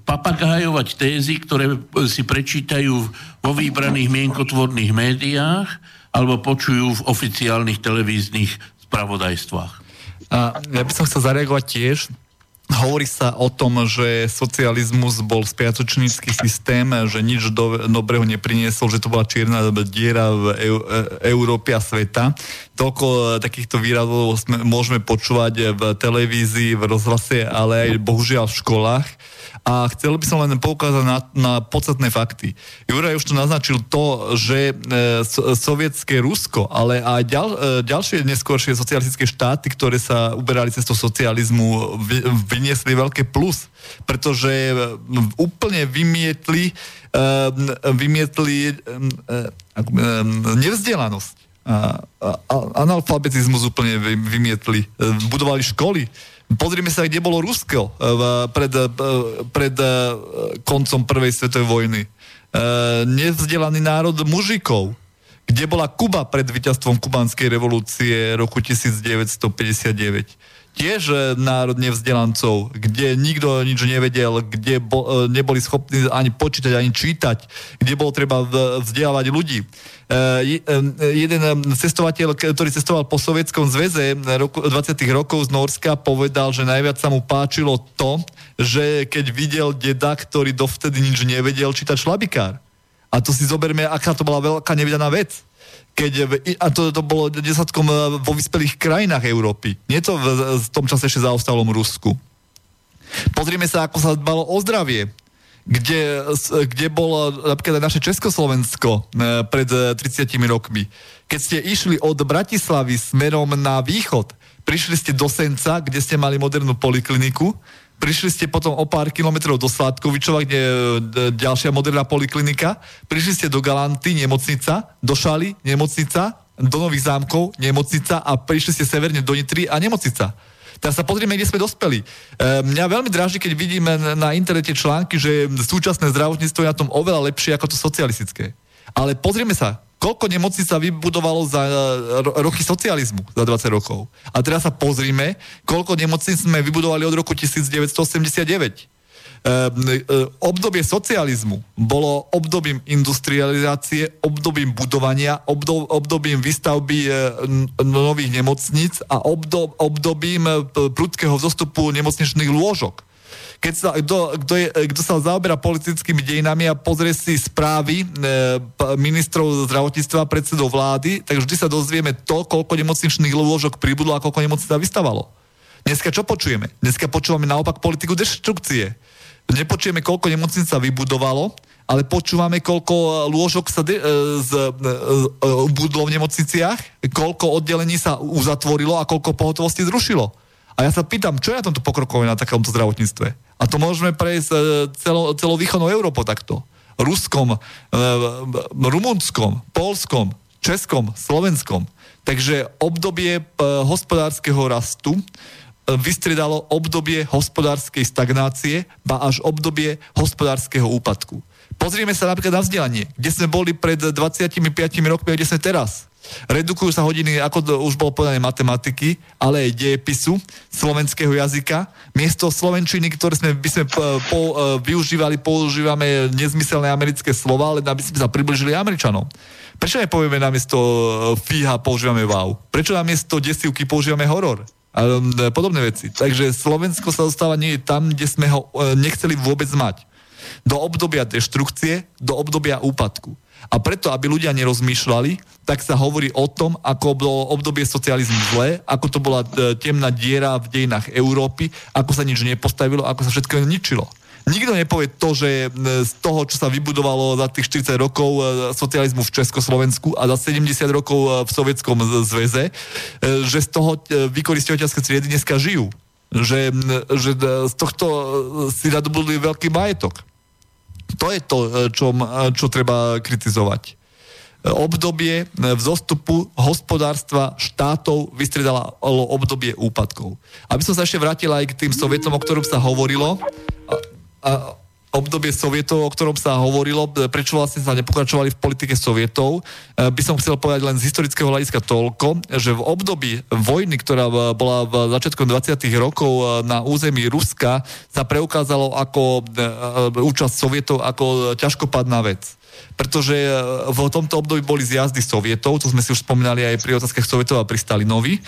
papagájovať tézy, ktoré si prečítajú vo vybraných mienkotvorných médiách alebo počujú v oficiálnych televíznych spravodajstvách. A ja by som chcel zareagovať tiež. Hovorí sa o tom, že socializmus bol spiatočnícky systém, že nič do, dobrého nepriniesol, že to bola čierna diera v EU, Európe a sveta. Toľko e, takýchto výrazov sme, môžeme počúvať v televízii, v rozhlase, ale aj bohužiaľ v školách a chcel by som len poukázať na, na podstatné fakty. Juraj už to naznačil to, že e, so, sovietské Rusko, ale aj ďal, e, ďalšie neskôršie socialistické štáty, ktoré sa uberali cestou socializmu, vy, vyniesli veľké plus, pretože e, úplne vymietli, e, vymietli e, e, nevzdelanosť. A, a, analfabetizmus úplne vymietli. Budovali školy, Pozrime sa, kde bolo Rusko eh, pred, eh, pred eh, koncom prvej svetovej vojny. Nevzdelaný národ mužikov. Kde bola Kuba pred víťazstvom kubanskej revolúcie roku 1959 tiež národ nevzdelancov, kde nikto nič nevedel, kde bo, neboli schopní ani počítať, ani čítať, kde bolo treba vzdelávať ľudí. Eh, eh, jeden cestovateľ, ktorý cestoval po Sovietskom zväze roku, 20. rokov z Norska, povedal, že najviac sa mu páčilo to, že keď videl deda, ktorý dovtedy nič nevedel, čítať šlabikár. A to si zoberme, aká to bola veľká nevedaná vec keď, a to, to bolo desatkom vo vyspelých krajinách Európy. Nie to v, v tom čase ešte zaostalom Rusku. Pozrieme sa, ako sa dbalo o zdravie kde, kde bolo napríklad naše Československo e, pred 30 e, rokmi. Keď ste išli od Bratislavy smerom na východ, prišli ste do Senca, kde ste mali modernú polikliniku, prišli ste potom o pár kilometrov do Sládkovičova, kde je ďalšia moderná poliklinika, prišli ste do Galanty, nemocnica, do Šaly, nemocnica, do Nových zámkov, nemocnica a prišli ste severne do Nitry a nemocnica. Teraz sa pozrieme, kde sme dospeli. E, mňa veľmi dráži, keď vidíme na internete články, že súčasné zdravotníctvo je na tom oveľa lepšie ako to socialistické. Ale pozrieme sa, koľko nemocníc sa vybudovalo za e, roky socializmu, za 20 rokov. A teraz sa pozrime, koľko nemocníc sme vybudovali od roku 1989. Ehm, e, obdobie socializmu bolo obdobím industrializácie, obdobím budovania, obdobím výstavby e, nových nemocníc a obdobím prudkého vzostupu nemocničných lôžok keď sa, kto, kto, je, kto sa zaoberá politickými dejinami a pozrie si správy e, ministrov zdravotníctva predsedov vlády, tak vždy sa dozvieme to, koľko nemocničných lôžok pribudlo a koľko nemocníc sa vystavalo. Dneska čo počujeme? Dneska počúvame naopak politiku deštrukcie nepočujeme, koľko nemocníc sa vybudovalo, ale počúvame, koľko lôžok sa de- e, z, e, e, budlo v nemocniciach, koľko oddelení sa uzatvorilo a koľko pohotovosti zrušilo. A ja sa pýtam, čo je na tomto pokrokové na takomto zdravotníctve? A to môžeme prejsť celo, celou východnou Európou takto. Ruskom, Rumunskom, Polskom, Českom, Slovenskom. Takže obdobie hospodárskeho rastu vystriedalo obdobie hospodárskej stagnácie, ba až obdobie hospodárskeho úpadku. Pozrieme sa napríklad na vzdelanie, kde sme boli pred 25 rokmi a kde sme teraz. Redukujú sa hodiny, ako to už bolo povedané, matematiky, ale aj dejepisu, slovenského jazyka. Miesto slovenčiny, ktoré sme, by sme po, po, e, využívali, používame nezmyselné americké slova, ale aby sme sa približili Američanom. Prečo nepovieme namiesto e, fíha používame wow? Prečo namiesto desivky používame horor? a e, podobné veci. Takže Slovensko sa dostáva nie tam, kde sme ho nechceli vôbec mať. Do obdobia deštrukcie, do obdobia úpadku. A preto, aby ľudia nerozmýšľali, tak sa hovorí o tom, ako bolo obdobie socializmu zlé, ako to bola e, temná diera v dejinách Európy, ako sa nič nepostavilo, ako sa všetko ničilo. Nikto nepovie to, že z toho, čo sa vybudovalo za tých 40 rokov socializmu v Československu a za 70 rokov v Sovietskom zväze, že z toho vykoristovateľské triedy dneska žijú. Že, že z tohto si nadobudli veľký majetok. To je to, čo, čo treba kritizovať obdobie vzostupu hospodárstva štátov vystredalo obdobie úpadkov. Aby som sa ešte vrátil aj k tým sovietom, o ktorom sa hovorilo, a, a obdobie sovietov, o ktorom sa hovorilo, prečo vlastne sa nepokračovali v politike sovietov, e, by som chcel povedať len z historického hľadiska toľko, že v období vojny, ktorá bola v začiatku 20. rokov e, na území Ruska, sa preukázalo ako e, účasť sovietov ako ťažkopadná vec pretože e, v tomto období boli zjazdy sovietov, to sme si už spomínali aj pri otázkach sovietov a pri Stalinovi,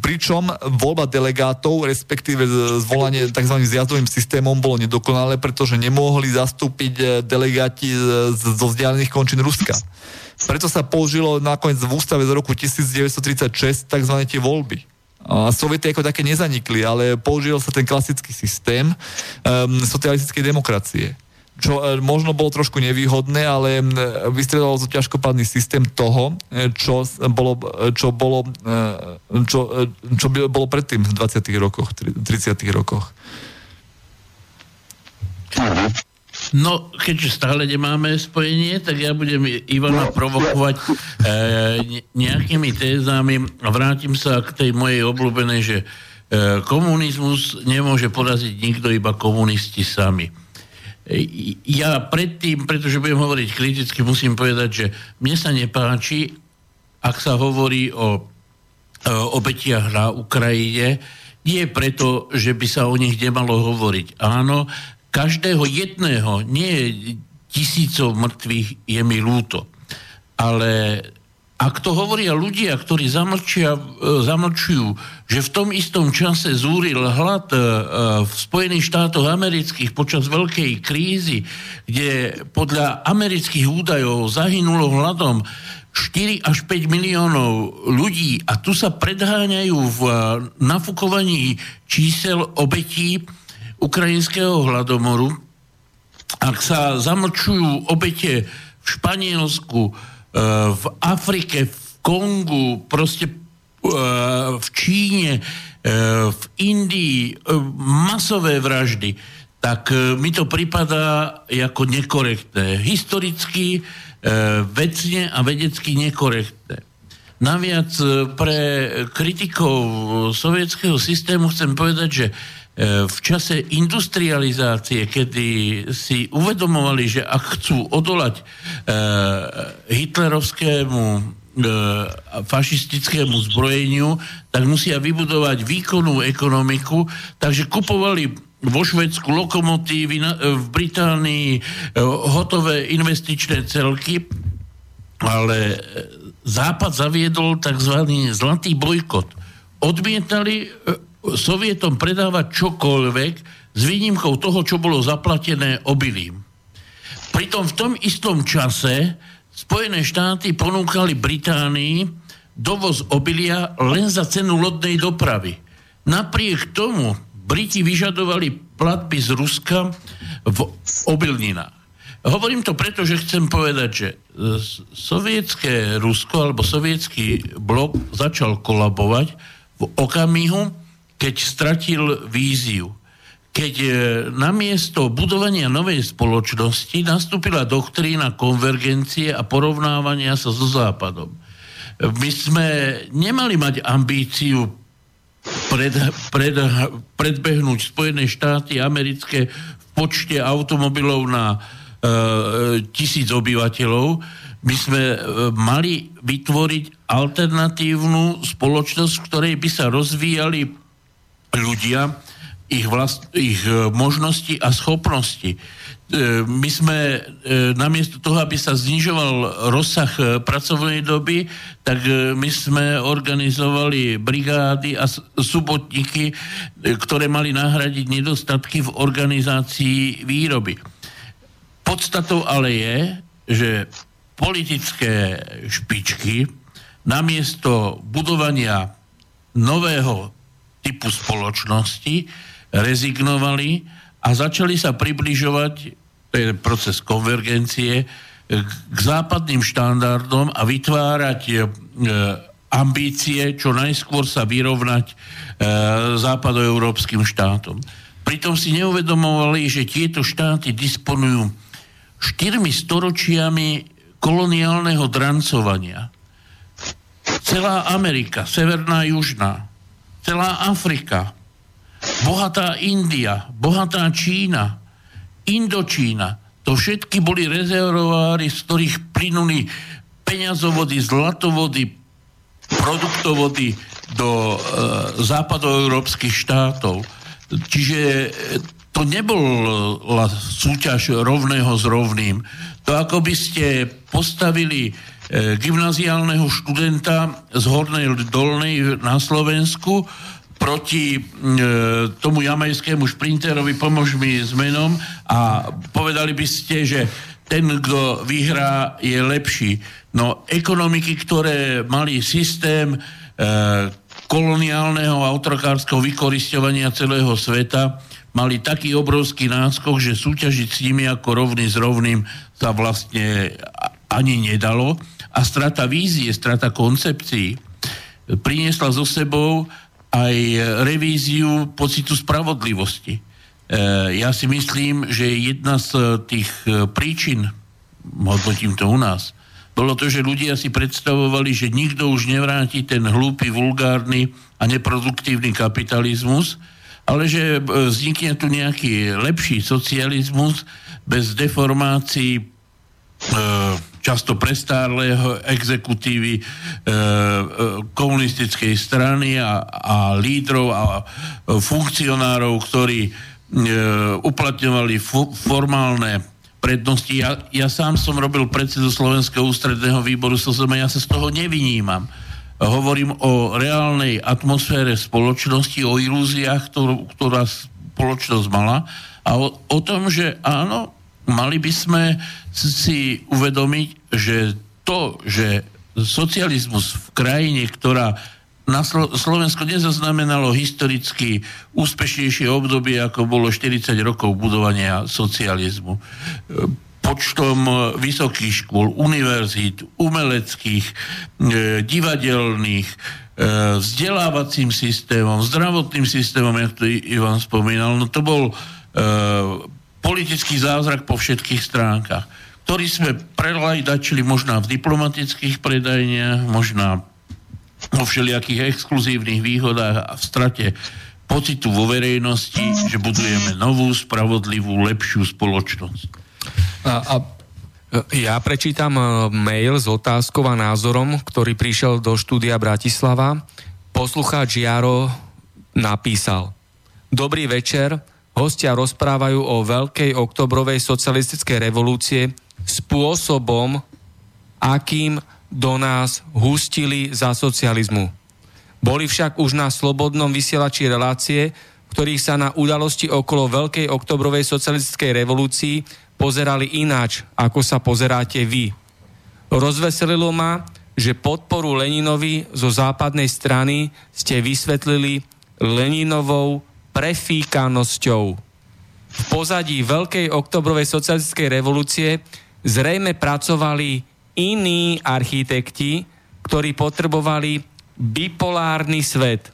pričom voľba delegátov, respektíve zvolanie tzv. zjazdovým systémom bolo nedokonalé, pretože nemohli zastúpiť e, delegáti zo vzdialených končín Ruska. Preto sa použilo nakoniec v ústave z roku 1936 tzv. tie voľby. A soviety ako také nezanikli, ale použil sa ten klasický systém um, socialistickej demokracie čo e, možno bolo trošku nevýhodné, ale vystredalo to ťažkopadný systém toho, e, čo bolo, e, čo bolo, čo, čo bolo predtým v 20. rokoch, 30. rokoch. No, keďže stále nemáme spojenie, tak ja budem Ivana provokovať e, nejakými tézami a vrátim sa k tej mojej obľúbenej, že e, komunizmus nemôže poraziť nikto, iba komunisti sami ja predtým, pretože budem hovoriť kriticky, musím povedať, že mne sa nepáči, ak sa hovorí o, obetiach na Ukrajine, nie preto, že by sa o nich nemalo hovoriť. Áno, každého jedného, nie tisícov mŕtvych, je mi ľúto. Ale ak to hovoria ľudia, ktorí zamlčia, e, zamlčujú, že v tom istom čase zúril hlad e, v Spojených štátoch amerických počas veľkej krízy, kde podľa amerických údajov zahynulo hladom 4 až 5 miliónov ľudí a tu sa predháňajú v e, nafukovaní čísel obetí ukrajinského hladomoru, ak sa zamlčujú obete v Španielsku, v Afrike, v Kongu, proste eh, v Číne, eh, v Indii, masové vraždy, tak mi to pripadá ako nekorektné. Historicky, vecne a vedecky nekorektné. Naviac pre kritikov sovietského systému chcem povedať, že v čase industrializácie, kedy si uvedomovali, že ak chcú odolať e, hitlerovskému e, fašistickému zbrojeniu, tak musia vybudovať výkonnú ekonomiku, takže kupovali vo Švedsku lokomotívy, v Británii e, hotové investičné celky, ale Západ zaviedol tzv. zlatý bojkot. Odmietali Sovietom predávať čokoľvek s výnimkou toho, čo bolo zaplatené obilím. Pritom v tom istom čase Spojené štáty ponúkali Británii dovoz obilia len za cenu lodnej dopravy. Napriek tomu Briti vyžadovali platby z Ruska v obilninách. Hovorím to preto, že chcem povedať, že sovietské Rusko alebo sovietský blok začal kolabovať v okamihu, keď stratil víziu. Keď e, namiesto budovania novej spoločnosti nastúpila doktrína konvergencie a porovnávania sa so Západom. My sme nemali mať ambíciu pred, pred, predbehnúť Spojené štáty americké v počte automobilov na e, tisíc obyvateľov. My sme e, mali vytvoriť alternatívnu spoločnosť, v ktorej by sa rozvíjali ľudia, ich, vlast, ich e, možnosti a schopnosti. E, my sme e, namiesto toho, aby sa znižoval rozsah pracovnej doby, tak my sme organizovali brigády a subotníky, ktoré mali nahradiť nedostatky v organizácii výroby. Podstatou ale je, že politické špičky namiesto budovania nového typu spoločnosti rezignovali a začali sa približovať, to je proces konvergencie, k západným štandardom a vytvárať e, ambície čo najskôr sa vyrovnať e, západoeurópskym štátom. Pritom si neuvedomovali, že tieto štáty disponujú štyrmi storočiami koloniálneho drancovania. Celá Amerika, Severná, Južná, celá Afrika, bohatá India, bohatá Čína, Indočína, to všetky boli rezervoáry, z ktorých plynuli peňazovody, zlatovody, produktovody do e, západoeurópskych štátov. Čiže e, to nebola súťaž rovného s rovným. To ako by ste postavili gymnaziálneho študenta z Hornej Dolnej na Slovensku proti e, tomu jamajskému šprinterovi, pomož mi s menom a povedali by ste, že ten, kto vyhrá, je lepší. No ekonomiky, ktoré mali systém e, koloniálneho a otrokárskeho vykoristovania celého sveta, mali taký obrovský náskok, že súťažiť s nimi ako rovný s rovným sa vlastne ani nedalo. A strata vízie, strata koncepcií priniesla so sebou aj revíziu pocitu spravodlivosti. E, ja si myslím, že jedna z tých e, príčin, hodnotím to u nás, bolo to, že ľudia si predstavovali, že nikto už nevráti ten hlúpy, vulgárny a neproduktívny kapitalizmus, ale že e, vznikne tu nejaký lepší socializmus bez deformácií často prestárleho exekutívy e, e, komunistickej strany a, a lídrov a funkcionárov, ktorí e, uplatňovali fu- formálne prednosti. Ja, ja sám som robil predsedu Slovenského ústredného výboru SOZM, ja sa z toho nevynímam. Hovorím o reálnej atmosfére spoločnosti, o ilúziách, ktorú, ktorá spoločnosť mala a o, o tom, že áno, mali by sme si uvedomiť, že to, že socializmus v krajine, ktorá na Slo- Slovensko nezaznamenalo historicky úspešnejšie obdobie, ako bolo 40 rokov budovania socializmu. Počtom vysokých škôl, univerzít, umeleckých, e, divadelných, e, vzdelávacím systémom, zdravotným systémom, jak to Ivan spomínal, no to bol e, politický zázrak po všetkých stránkach, ktorý sme prelajdačili možná v diplomatických predajniach, možná vo všelijakých exkluzívnych výhodách a v strate pocitu vo verejnosti, že budujeme novú, spravodlivú, lepšiu spoločnosť. A, a ja prečítam e, mail s otázkou a názorom, ktorý prišiel do štúdia Bratislava. Poslucháč Jaro napísal Dobrý večer, hostia rozprávajú o veľkej oktobrovej socialistickej revolúcie spôsobom, akým do nás hustili za socializmu. Boli však už na slobodnom vysielači relácie, ktorých sa na udalosti okolo veľkej oktobrovej socialistickej revolúcii pozerali ináč, ako sa pozeráte vy. Rozveselilo ma, že podporu Leninovi zo západnej strany ste vysvetlili Leninovou prefíkanosťou. V pozadí Veľkej oktobrovej socialistickej revolúcie zrejme pracovali iní architekti, ktorí potrebovali bipolárny svet.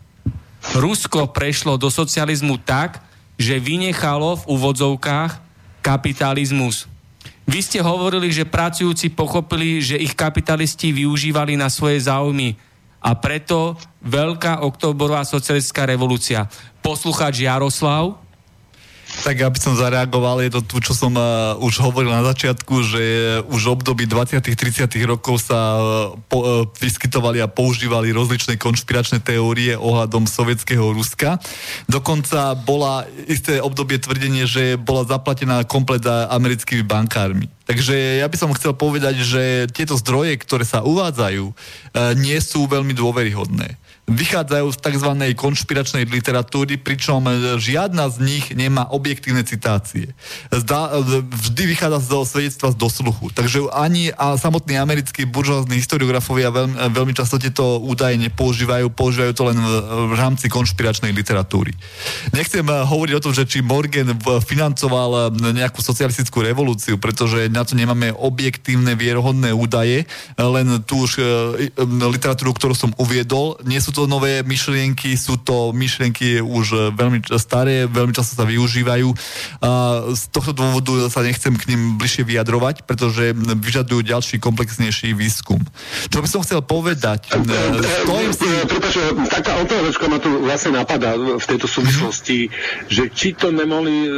Rusko prešlo do socializmu tak, že vynechalo v úvodzovkách kapitalizmus. Vy ste hovorili, že pracujúci pochopili, že ich kapitalisti využívali na svoje záujmy a preto veľká oktobrová socialistická revolúcia poslucháč Jaroslav. Tak aby som zareagoval, je to tu, čo som uh, už hovoril na začiatku, že už v období 20 30 rokov sa uh, po, uh, vyskytovali a používali rozličné konšpiračné teórie ohľadom sovietského Ruska. Dokonca bola isté obdobie tvrdenie, že bola zaplatená komplet americkými bankármi. Takže ja by som chcel povedať, že tieto zdroje, ktoré sa uvádzajú, nie sú veľmi dôveryhodné vychádzajú z tzv. konšpiračnej literatúry, pričom žiadna z nich nemá objektívne citácie. Zdá, vždy vychádza zo svedectva z dosluchu. Takže ani a samotní americkí buržoázní historiografovia veľmi, veľmi často tieto údaje nepoužívajú, používajú to len v, v rámci konšpiračnej literatúry. Nechcem hovoriť o tom, že či Morgan financoval nejakú socialistickú revolúciu, pretože na to nemáme objektívne vierohodné údaje, len tú už literatúru, ktorú som uviedol, nie sú to nové myšlienky, sú to myšlienky už veľmi staré, veľmi často sa využívajú. A z tohto dôvodu sa nechcem k ním bližšie vyjadrovať, pretože vyžadujú ďalší komplexnejší výskum. Čo by som chcel povedať? Stojím si... Prepač, taká otázočka ma tu vlastne napadá v tejto súvislosti, že či to nemohli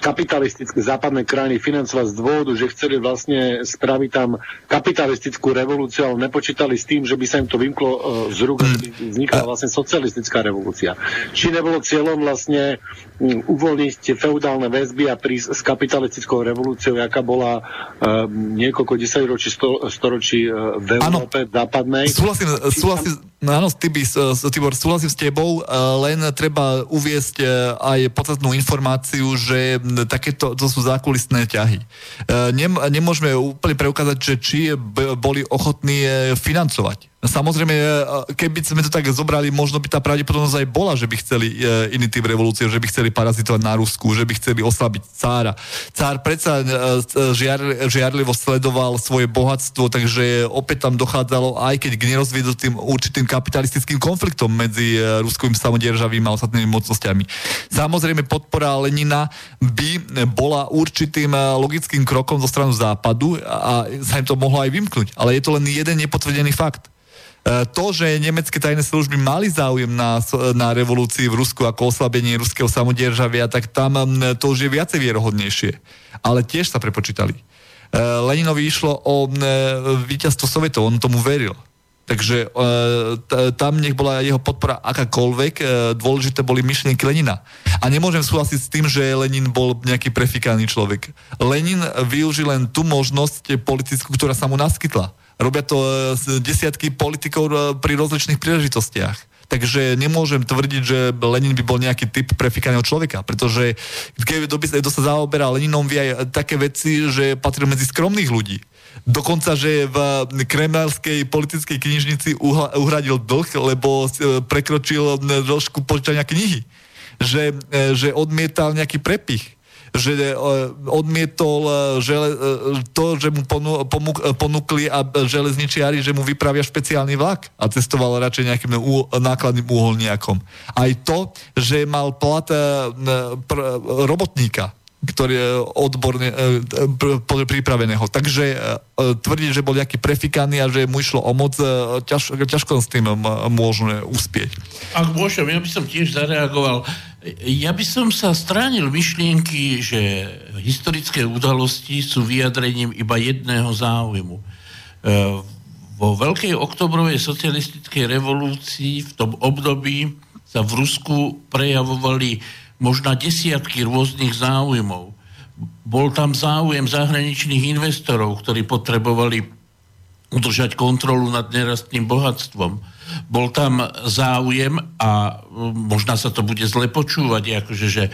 kapitalistické západné krajiny financovať z dôvodu, že chceli vlastne spraviť tam kapitalistickú revolúciu, ale nepočítali s tým, že by sa im to vymklo z rúk, vznikla vlastne socialistická revolúcia. Či nebolo cieľom vlastne uvoľniť tie feudálne väzby a prísť s kapitalistickou revolúciou, aká bola uh, niekoľko desaťročí, sto, storočí uh, v Európe ano, západnej. Súhlasím, súhlasím, no áno, Tibor, Tibor, súhlasím s tebou, len treba uviesť aj podstatnú informáciu, že takéto to sú zákulisné ťahy. Nem, nemôžeme úplne preukázať, že či boli ochotní financovať Samozrejme, e, keby sme to tak zobrali, možno by tá pravdepodobnosť aj bola, že by chceli e, iný typ revolúcie, že by chceli parazitovať na Rusku, že by chceli oslabiť cára. Cár predsa e, žiar, žiarlivo sledoval svoje bohatstvo, takže opäť tam dochádzalo, aj keď k nerozviednutým určitým kapitalistickým konfliktom medzi ruskovým samodieržavým a ostatnými mocnosťami. Samozrejme, podpora Lenina by bola určitým logickým krokom zo stranu západu a sa im to mohlo aj vymknúť. Ale je to len jeden nepotvrdený fakt. E, to, že nemecké tajné služby mali záujem na, na revolúcii v Rusku ako oslabenie ruského samodieržavia, tak tam to už je viacej vierohodnejšie. Ale tiež sa prepočítali. E, Leninovi išlo o víťazstvo Sovietov, on tomu veril. Takže e, tam nech bola jeho podpora akákoľvek, dôležité boli myšlienky Lenina. A nemôžem súhlasiť s tým, že Lenin bol nejaký prefikaný človek. Lenin využil len tú možnosť politickú, ktorá sa mu naskytla Robia to e, desiatky politikov e, pri rozličných príležitostiach. Takže nemôžem tvrdiť, že Lenin by bol nejaký typ prefikaného človeka, pretože keď kto sa zaoberá Leninom, vie aj také veci, že patril medzi skromných ľudí. Dokonca, že v kremelskej politickej knižnici uhradil dlh, lebo e, prekročil dĺžku požičania knihy. Že, že odmietal nejaký prepich že e, odmietol e, žele, e, to, že mu ponúkli a železničiari, že mu vypravia špeciálny vlak a cestoval radšej nejakým nákladným úholniakom. Aj to, že mal plat robotníka, ktorý je odborne e, pripraveného. Takže e, tvrdí, že bol nejaký prefikaný a že mu išlo o moc, e, ťaž, ťažko s tým môžeme uspieť. Ak môžem, ja by som tiež zareagoval. Ja by som sa stránil myšlienky, že historické udalosti sú vyjadrením iba jedného záujmu. Vo veľkej oktobrovej socialistickej revolúcii v tom období sa v Rusku prejavovali možno desiatky rôznych záujmov. Bol tam záujem zahraničných investorov, ktorí potrebovali udržať kontrolu nad nerastným bohatstvom. Bol tam záujem a možno sa to bude zle počúvať, akože, že e,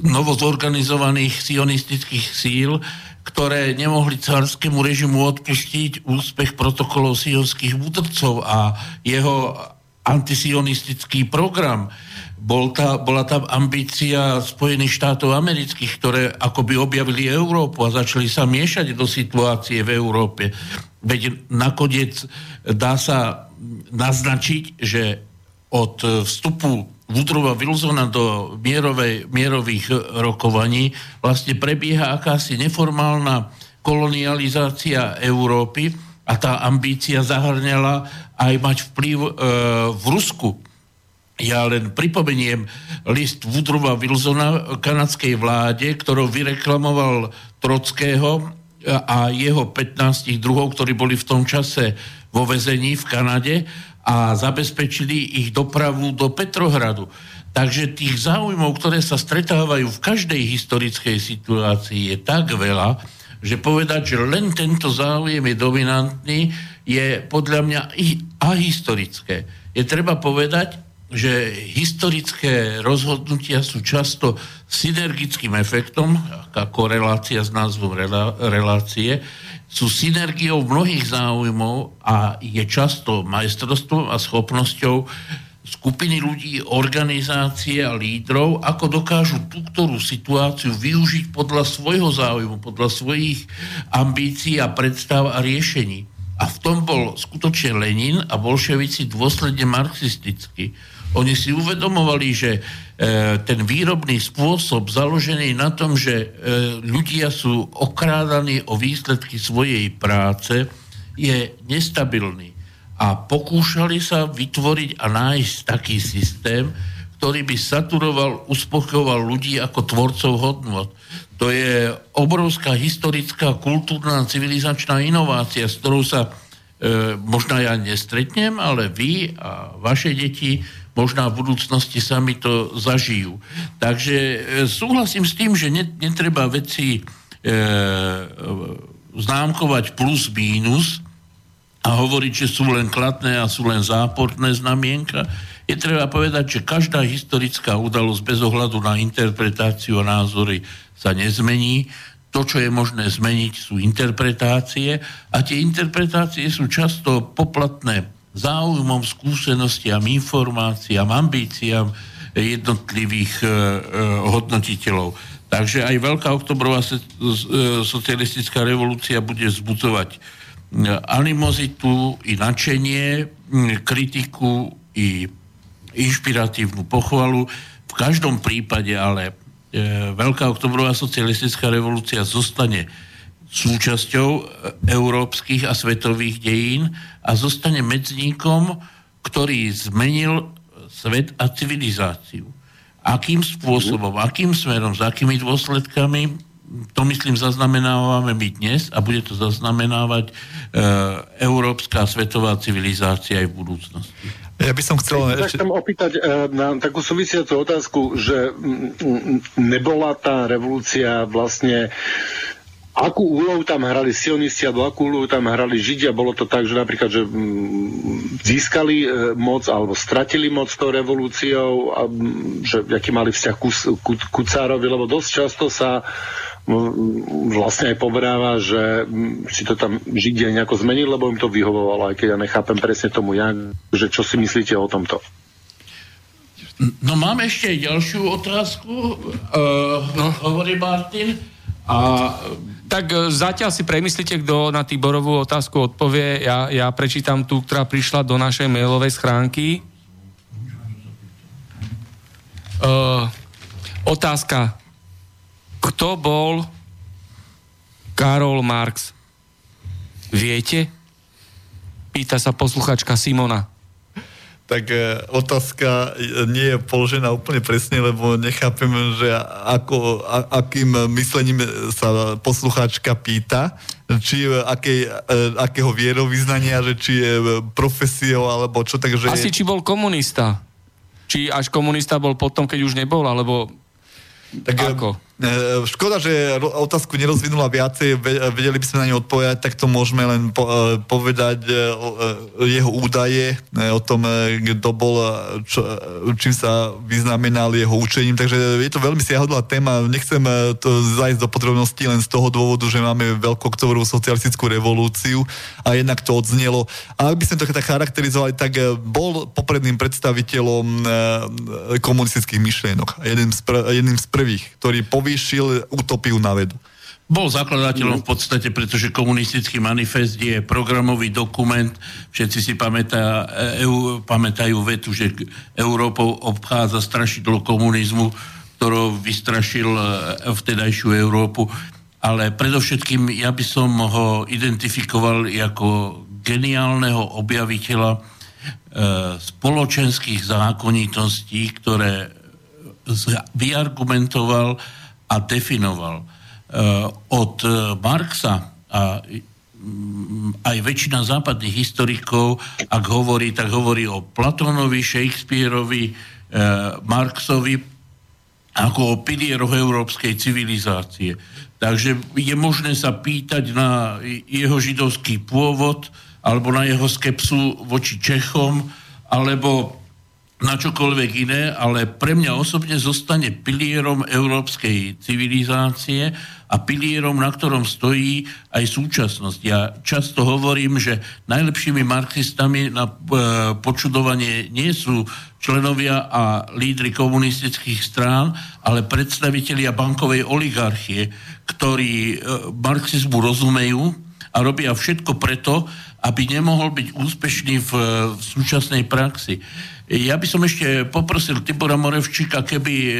novozorganizovaných sionistických síl, ktoré nemohli carskému režimu odpustiť úspech protokolov sionských múdrcov a jeho antisionistický program bol tá, bola tam ambícia Spojených štátov amerických, ktoré akoby objavili Európu a začali sa miešať do situácie v Európe. Veď nakoniec dá sa naznačiť, že od vstupu Woodrowa Wilsona do mierovej, mierových rokovaní vlastne prebieha akási neformálna kolonializácia Európy a tá ambícia zahrňala aj mať vplyv e, v Rusku ja len pripomeniem list Woodrowa Wilsona kanadskej vláde, ktorou vyreklamoval Trockého a jeho 15 druhov, ktorí boli v tom čase vo vezení v Kanade a zabezpečili ich dopravu do Petrohradu. Takže tých záujmov, ktoré sa stretávajú v každej historickej situácii, je tak veľa, že povedať, že len tento záujem je dominantný, je podľa mňa ahistorické. Je treba povedať, že historické rozhodnutia sú často synergickým efektom, ako relácia s názvom relácie, sú synergiou mnohých záujmov a je často majstrovstvom a schopnosťou skupiny ľudí, organizácie a lídrov, ako dokážu tú ktorú situáciu využiť podľa svojho záujmu, podľa svojich ambícií a predstav a riešení. A v tom bol skutočne Lenin a bolševici dôsledne marxisticky. Oni si uvedomovali, že e, ten výrobný spôsob založený na tom, že e, ľudia sú okrádaní o výsledky svojej práce, je nestabilný a pokúšali sa vytvoriť a nájsť taký systém, ktorý by saturoval, uspokojoval ľudí ako tvorcov hodnot. To je obrovská historická, kultúrna, civilizačná inovácia, s ktorou sa e, možno ja nestretnem, ale vy a vaše deti možná v budúcnosti sami to zažijú. Takže e, súhlasím s tým, že netreba veci e, známkovať plus mínus, a hovoriť, že sú len kladné a sú len záporné znamienka, je treba povedať, že každá historická udalosť bez ohľadu na interpretáciu a názory sa nezmení. To, čo je možné zmeniť, sú interpretácie a tie interpretácie sú často poplatné záujmom, skúsenostiam, informáciám, ambíciám jednotlivých e, e, hodnotiteľov. Takže aj Veľká oktobrová e, socialistická revolúcia bude zbudzovať animozitu i načenie, kritiku i inšpiratívnu pochvalu. V každom prípade ale e, Veľká oktobrová socialistická revolúcia zostane súčasťou e, európskych a svetových dejín a zostane medzníkom, ktorý zmenil svet a civilizáciu. Akým spôsobom, akým smerom, s akými dôsledkami, to myslím zaznamenávame my dnes a bude to zaznamenávať e, európska svetová civilizácia aj v budúcnosti. Ja by som chcel... Ja chcem opýtať e, na takú súvisiacu otázku, že nebola tá revolúcia vlastne akú úlohu tam hrali sionisti alebo akú úlohu tam hrali Židia. Bolo to tak, že napríklad, že získali e, moc alebo stratili moc tou revolúciou, a, že aký mali vzťah ku, ku, ku cárovi, lebo dosť často sa vlastne aj pobráva, že si to tam Židia nejako zmenili, lebo im to vyhovovalo, aj keď ja nechápem presne tomu ja, že čo si myslíte o tomto. No mám ešte ďalšiu otázku, uh, no. hovorí Martin. A... Tak uh, zatiaľ si premyslíte, kto na Tiborovú otázku odpovie. Ja, ja prečítam tú, ktorá prišla do našej mailovej schránky. Uh, otázka. Kto bol Karol Marx? Viete? Pýta sa posluchačka Simona. Tak e, otázka nie je položená úplne presne, lebo nechápem, že ako, a, akým myslením sa poslucháčka pýta, či akej, e, akého vierovýznania, že či je profesiou, alebo čo, takže... Asi či bol komunista. Či až komunista bol potom, keď už nebol, alebo tak, Ako? E, škoda, že otázku nerozvinula viacej, vedeli by sme na ňu odpovedať, tak to môžeme len po, e, povedať e, jeho údaje o tom, kto bol, čo, čím sa vyznamenal jeho učením, takže je to veľmi siahodlá téma, nechcem to zajsť do podrobností len z toho dôvodu, že máme veľkooktoborovú socialistickú revolúciu a jednak to odznelo. A ak by sme to tak charakterizovali, tak bol popredným predstaviteľom komunistických myšlienok. Jedným z, pr- jedným z prvých, ktorý povýšil utopiu na vedu. Bol zakladateľom v podstate, pretože komunistický manifest je programový dokument. Všetci si pamätá, EU, pamätajú vetu, že Európou obchádza strašidlo komunizmu, ktorou vystrašil e, vtedajšiu Európu. Ale predovšetkým ja by som ho identifikoval ako geniálneho objaviteľa e, spoločenských zákonitostí, ktoré vyargumentoval a definoval. Eh, od eh, Marxa a mm, aj väčšina západných historikov, ak hovorí, tak hovorí o Platónovi, Shakespeareovi, eh, Marxovi, ako o pilieroch európskej civilizácie. Takže je možné sa pýtať na jeho židovský pôvod alebo na jeho skepsu voči Čechom alebo na čokoľvek iné, ale pre mňa osobne zostane pilierom európskej civilizácie a pilierom, na ktorom stojí aj súčasnosť. Ja často hovorím, že najlepšími marxistami na e, počudovanie nie sú členovia a lídry komunistických strán, ale predstavitelia bankovej oligarchie, ktorí e, marxizmu rozumejú a robia všetko preto, aby nemohol byť úspešný v, v súčasnej praxi. Ja by som ešte poprosil Tibora Morevčíka, keby e,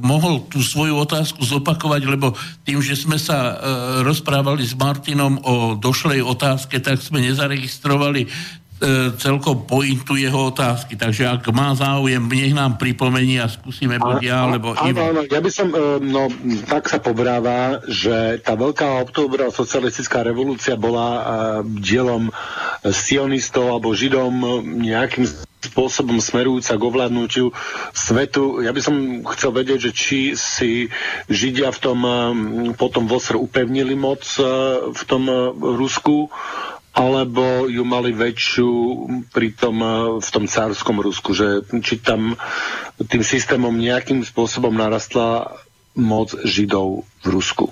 mohol tú svoju otázku zopakovať, lebo tým, že sme sa e, rozprávali s Martinom o došlej otázke, tak sme nezaregistrovali E, celkom pointu jeho otázky. Takže ak má záujem, nech nám pripomení a skúsime buď ja, alebo Ivo. Áno, ja by som, e, no tak sa povráva, že tá veľká októbra socialistická revolúcia bola dielom sionistov alebo židom nejakým spôsobom smerujúca k ovládnutiu svetu. Ja by som chcel vedieť, že či si Židia v tom potom Vosr upevnili moc v tom Rusku alebo ju mali väčšiu pri tom, eh, v tom cárskom Rusku, že či tam tým systémom nejakým spôsobom narastla moc Židov v Rusku.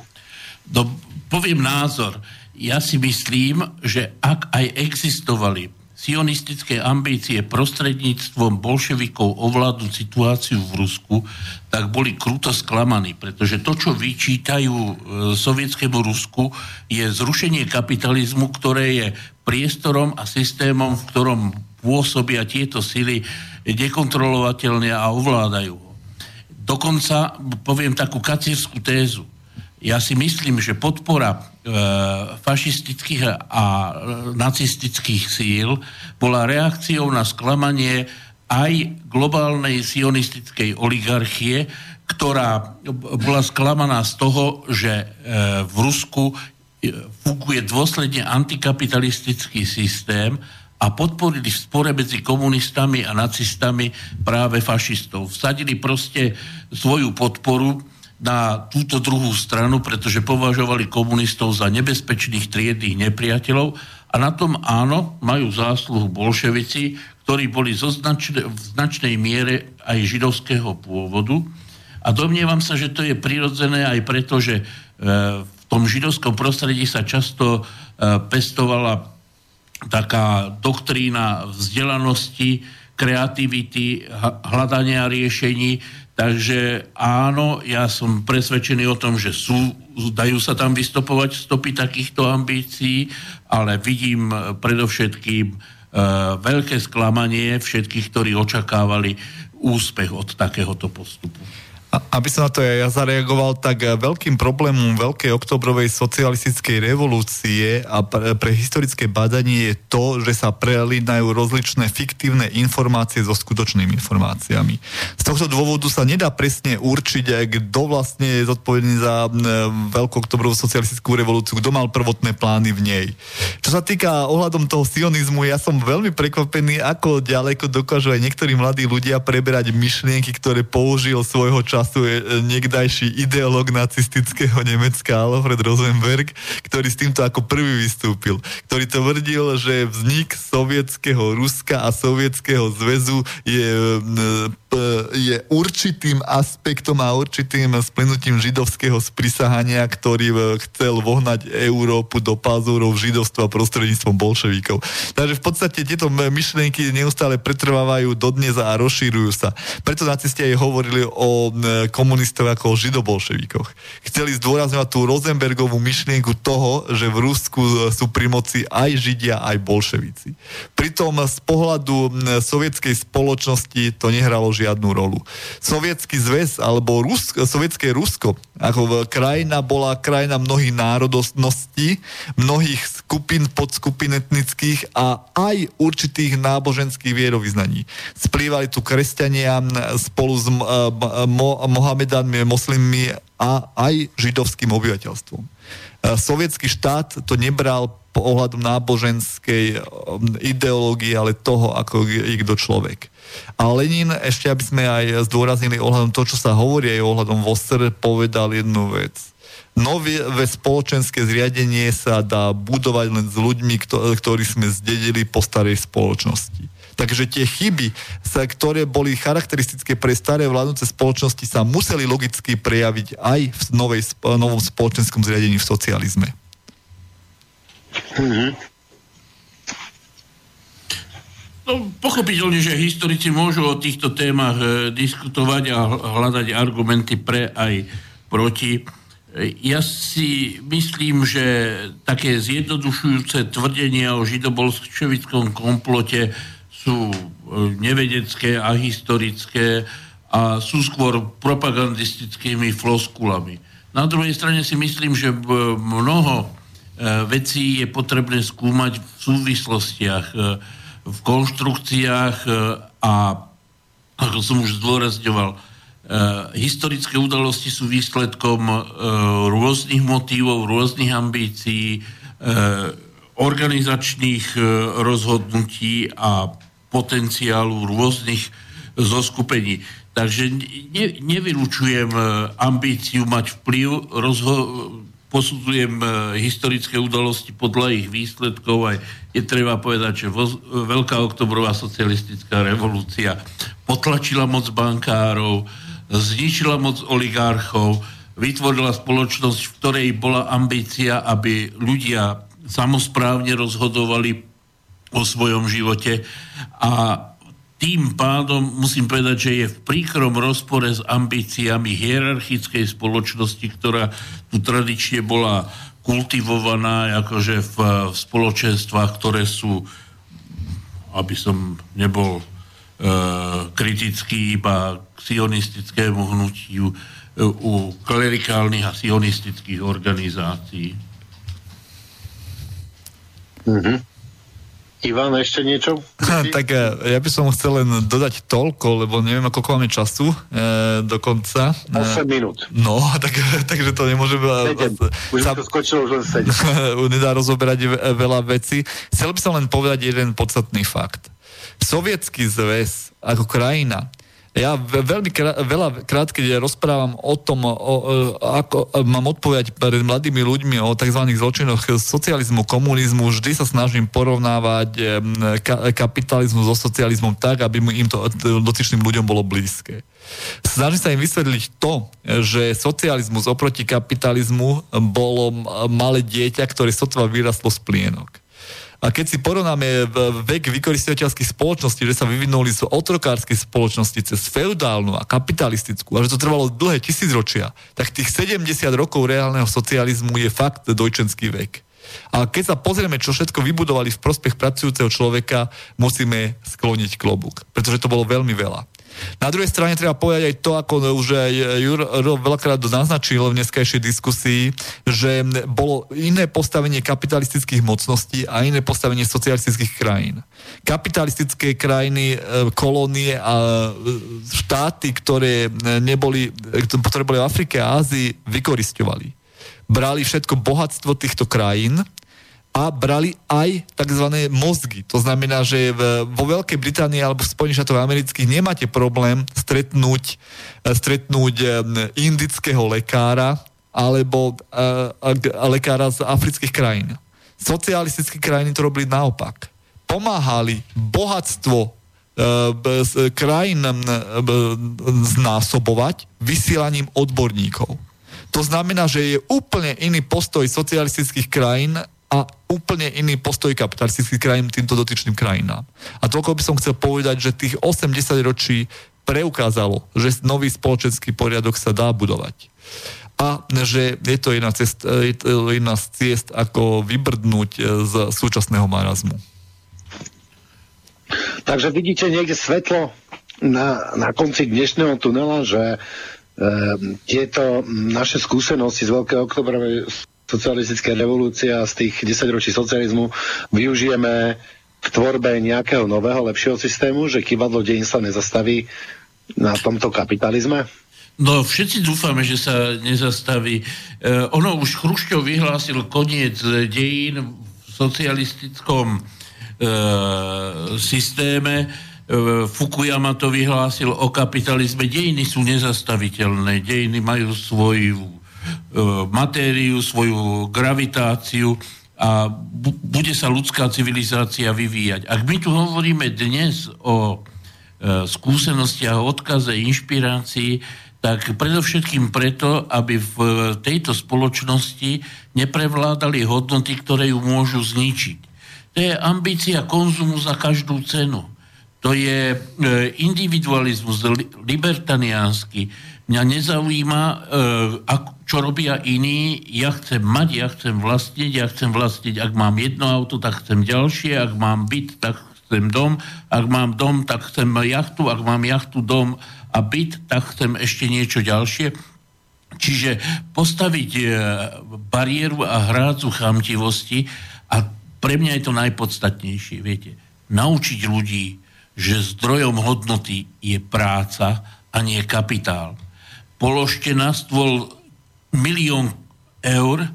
No, poviem názor. Ja si myslím, že ak aj existovali sionistické ambície prostredníctvom bolševikov ovládnuť situáciu v Rusku, tak boli kruto sklamaní, pretože to, čo vyčítajú e, sovietskému Rusku, je zrušenie kapitalizmu, ktoré je priestorom a systémom, v ktorom pôsobia tieto sily nekontrolovateľne a ovládajú ho. Dokonca poviem takú kacírskú tézu. Ja si myslím, že podpora fašistických a nacistických síl bola reakciou na sklamanie aj globálnej sionistickej oligarchie, ktorá bola sklamaná z toho, že e, v Rusku e, funguje dôsledne antikapitalistický systém a podporili v spore medzi komunistami a nacistami práve fašistov. Vsadili proste svoju podporu na túto druhú stranu, pretože považovali komunistov za nebezpečných triedných nepriateľov a na tom áno, majú zásluhu bolševici, ktorí boli zo značne, v značnej miere aj židovského pôvodu. A domnievam sa, že to je prirodzené aj preto, že e, v tom židovskom prostredí sa často e, pestovala taká doktrína vzdelanosti, kreativity, hľadania riešení, Takže áno, ja som presvedčený o tom, že sú, dajú sa tam vystopovať stopy takýchto ambícií, ale vidím predovšetkým e, veľké sklamanie všetkých, ktorí očakávali úspech od takéhoto postupu. Aby som na to ja zareagoval, tak eh, veľkým problémom veľkej oktobrovej socialistickej revolúcie a pre historické badanie je to, že sa prelínajú rozličné fiktívne informácie so skutočnými informáciami. Z tohto dôvodu sa nedá presne určiť, eh, kto vlastne je zodpovedný za eh, veľkú oktobrovú socialistickú revolúciu, kto mal prvotné plány v nej. Čo sa týka ohľadom toho sionizmu, ja som veľmi prekvapený, ako ďaleko dokážu aj niektorí mladí ľudia preberať myšlienky, ktoré použil svojho času času je e, niekdajší ideológ nacistického Nemecka Alfred Rosenberg, ktorý s týmto ako prvý vystúpil, ktorý tvrdil, že vznik sovietského Ruska a sovietského zväzu je e, je určitým aspektom a určitým splnutím židovského sprisahania, ktorý e, chcel vohnať Európu do pazúrov židovstva prostredníctvom bolševikov. Takže v podstate tieto myšlienky neustále pretrvávajú dodnes a rozšírujú sa. Preto nacisti aj hovorili o komunistov ako o židobolševikoch. Chceli zdôrazňovať tú Rosenbergovú myšlienku toho, že v Rusku e, sú pri moci aj židia, aj bolševici. Pritom z pohľadu sovietskej spoločnosti to nehralo žiadnu rolu. Sovietský zväz alebo Rusk, sovietské Rusko ako krajina bola krajina mnohých národnostností, mnohých skupín, podskupín etnických a aj určitých náboženských vierovýznaní. Splývali tu kresťania spolu s mo, Mohamedánmi, moslimmi a aj židovským obyvateľstvom. Sovietský štát to nebral ohľadom náboženskej ideológie, ale toho, ako je kto človek. A Lenin, ešte aby sme aj zdôraznili ohľadom to, čo sa hovorí aj ohľadom Vosser, povedal jednu vec. Nové spoločenské zriadenie sa dá budovať len s ľuďmi, ktorí sme zdedili po starej spoločnosti. Takže tie chyby, sa, ktoré boli charakteristické pre staré vládnuce spoločnosti, sa museli logicky prejaviť aj v novej, novom spoločenskom zriadení v socializme. Mm-hmm. No, pochopiteľne, že historici môžu o týchto témach e, diskutovať a hľadať argumenty pre aj proti. E, ja si myslím, že také zjednodušujúce tvrdenia o židobolševickom komplote sú e, nevedecké a historické a sú skôr propagandistickými floskulami. Na druhej strane si myslím, že mnoho e, vecí je potrebné skúmať v súvislostiach e, v konštrukciách e, a ako som už zdôrazňoval, e, historické udalosti sú výsledkom e, rôznych motívov, rôznych ambícií, organizačných rozhodnutí a potenciálu rôznych zoskupení. Takže ne, nevylučujem ambíciu mať vplyv, rozho- posudzujem e, historické udalosti podľa ich výsledkov a je treba povedať, že vo, Veľká oktobrová socialistická revolúcia potlačila moc bankárov, zničila moc oligarchov, vytvorila spoločnosť, v ktorej bola ambícia, aby ľudia samozprávne rozhodovali o svojom živote a tým pádom musím povedať, že je v príkrom rozpore s ambíciami hierarchickej spoločnosti, ktorá tu tradične bola kultivovaná akože v, v spoločenstvách, ktoré sú, aby som nebol e, kritický iba k sionistickému hnutiu e, u klerikálnych a sionistických organizácií. Mm-hmm. Ivan, ešte niečo? tak eh, ja by som chcel len dodať toľko, lebo neviem, ako máme času e, do konca. 8 e, minút. No, tak, takže to nemôže... 7. Už sa, to skočilo už len 7. nedá rozoberať veľa vecí. Chcel by som len povedať jeden podstatný fakt. Sovietský zväz ako krajina ja veľmi krát, veľa krát, keď rozprávam o tom, o, o, ako mám odpovedať pred mladými ľuďmi o tzv. zločinoch socializmu, komunizmu, vždy sa snažím porovnávať ka, kapitalizmu so socializmom tak, aby im to dotyčným ľuďom bolo blízke. Snažím sa im vysvetliť to, že socializmus oproti kapitalizmu bolo malé dieťa, ktoré sotva vyrastlo z plienok. A keď si porovnáme vek vykoristovateľských spoločností, že sa vyvinuli z otrokárskej spoločnosti cez feudálnu a kapitalistickú a že to trvalo dlhé tisícročia, tak tých 70 rokov reálneho socializmu je fakt dojčenský vek. A keď sa pozrieme, čo všetko vybudovali v prospech pracujúceho človeka, musíme skloniť klobúk, pretože to bolo veľmi veľa. Na druhej strane treba povedať aj to, ako už Juro veľakrát naznačil v dneskajšej diskusii, že bolo iné postavenie kapitalistických mocností a iné postavenie socialistických krajín. Kapitalistické krajiny, e, kolónie a e, štáty, ktoré neboli, ktoré boli v Afrike a Ázii, vykoristovali. Brali všetko bohatstvo týchto krajín a brali aj tzv. mozgy. To znamená, že vo Veľkej Británii alebo v Spojených štátoch amerických nemáte problém stretnúť, eh, stretnúť eh, indického lekára alebo eh, lekára z afrických krajín. Socialistické krajiny to robili naopak. Pomáhali bohatstvo krajín znásobovať vysielaním odborníkov. To znamená, že je úplne iný postoj socialistických krajín a úplne iný postoj kapitalistických krajín týmto dotyčným krajinám. A toľko by som chcel povedať, že tých 80 ročí preukázalo, že nový spoločenský poriadok sa dá budovať. A že je to jedna, cest, jedna z ciest, ako vybrdnúť z súčasného marazmu. Takže vidíte niekde svetlo na, na konci dnešného tunela, že e, tieto naše skúsenosti z Veľkého oktobrovej socialistická revolúcia z tých 10 ročí socializmu využijeme v tvorbe nejakého nového, lepšieho systému, že kývadlo dejín sa nezastaví na tomto kapitalizme? No, všetci dúfame, že sa nezastaví. E, ono už Chrušťov vyhlásil koniec dejín v socialistickom e, systéme. E, Fukuyama to vyhlásil o kapitalizme. Dejiny sú nezastaviteľné. Dejiny majú svoju matériu, svoju gravitáciu a bu- bude sa ľudská civilizácia vyvíjať. Ak my tu hovoríme dnes o e, skúsenostiach, odkaze, inšpirácii, tak predovšetkým preto, aby v tejto spoločnosti neprevládali hodnoty, ktoré ju môžu zničiť. To je ambícia konzumu za každú cenu. To je e, individualizmus libertaniánsky. Mňa nezaujíma, e, čo robia iní. Ja chcem mať, ja chcem vlastniť, ja chcem vlastniť, ak mám jedno auto, tak chcem ďalšie, ak mám byt, tak chcem dom, ak mám dom, tak chcem jachtu, ak mám jachtu, dom, a byt, tak chcem ešte niečo ďalšie. Čiže postaviť e, bariéru a hrádzu chamtivosti a pre mňa je to najpodstatnejšie, viete. Naučiť ľudí, že zdrojom hodnoty je práca a nie kapitál. Položte na stôl milión eur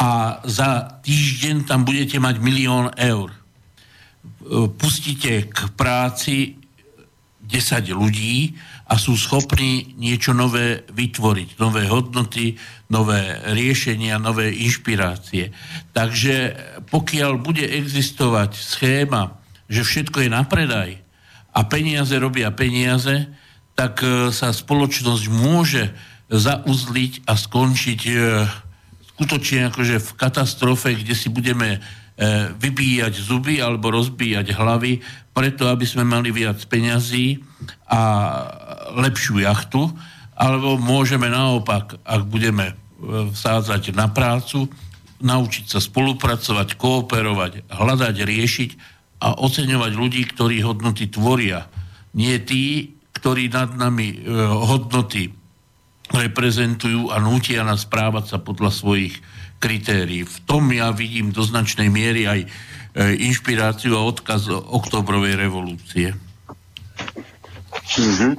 a za týždeň tam budete mať milión eur. Pustite k práci 10 ľudí a sú schopní niečo nové vytvoriť, nové hodnoty, nové riešenia, nové inšpirácie. Takže pokiaľ bude existovať schéma, že všetko je na predaj a peniaze robia peniaze, tak e, sa spoločnosť môže zauzliť a skončiť e, skutočne akože v katastrofe, kde si budeme e, vybíjať zuby alebo rozbíjať hlavy, preto aby sme mali viac peňazí a lepšiu jachtu, alebo môžeme naopak, ak budeme vsádzať na prácu, naučiť sa spolupracovať, kooperovať, hľadať, riešiť a oceňovať ľudí, ktorí hodnoty tvoria. Nie tí, ktorí nad nami e, hodnoty reprezentujú a nútia nás správať sa podľa svojich kritérií. V tom ja vidím do značnej miery aj e, inšpiráciu a odkaz oktobrovej revolúcie. Mm-hmm.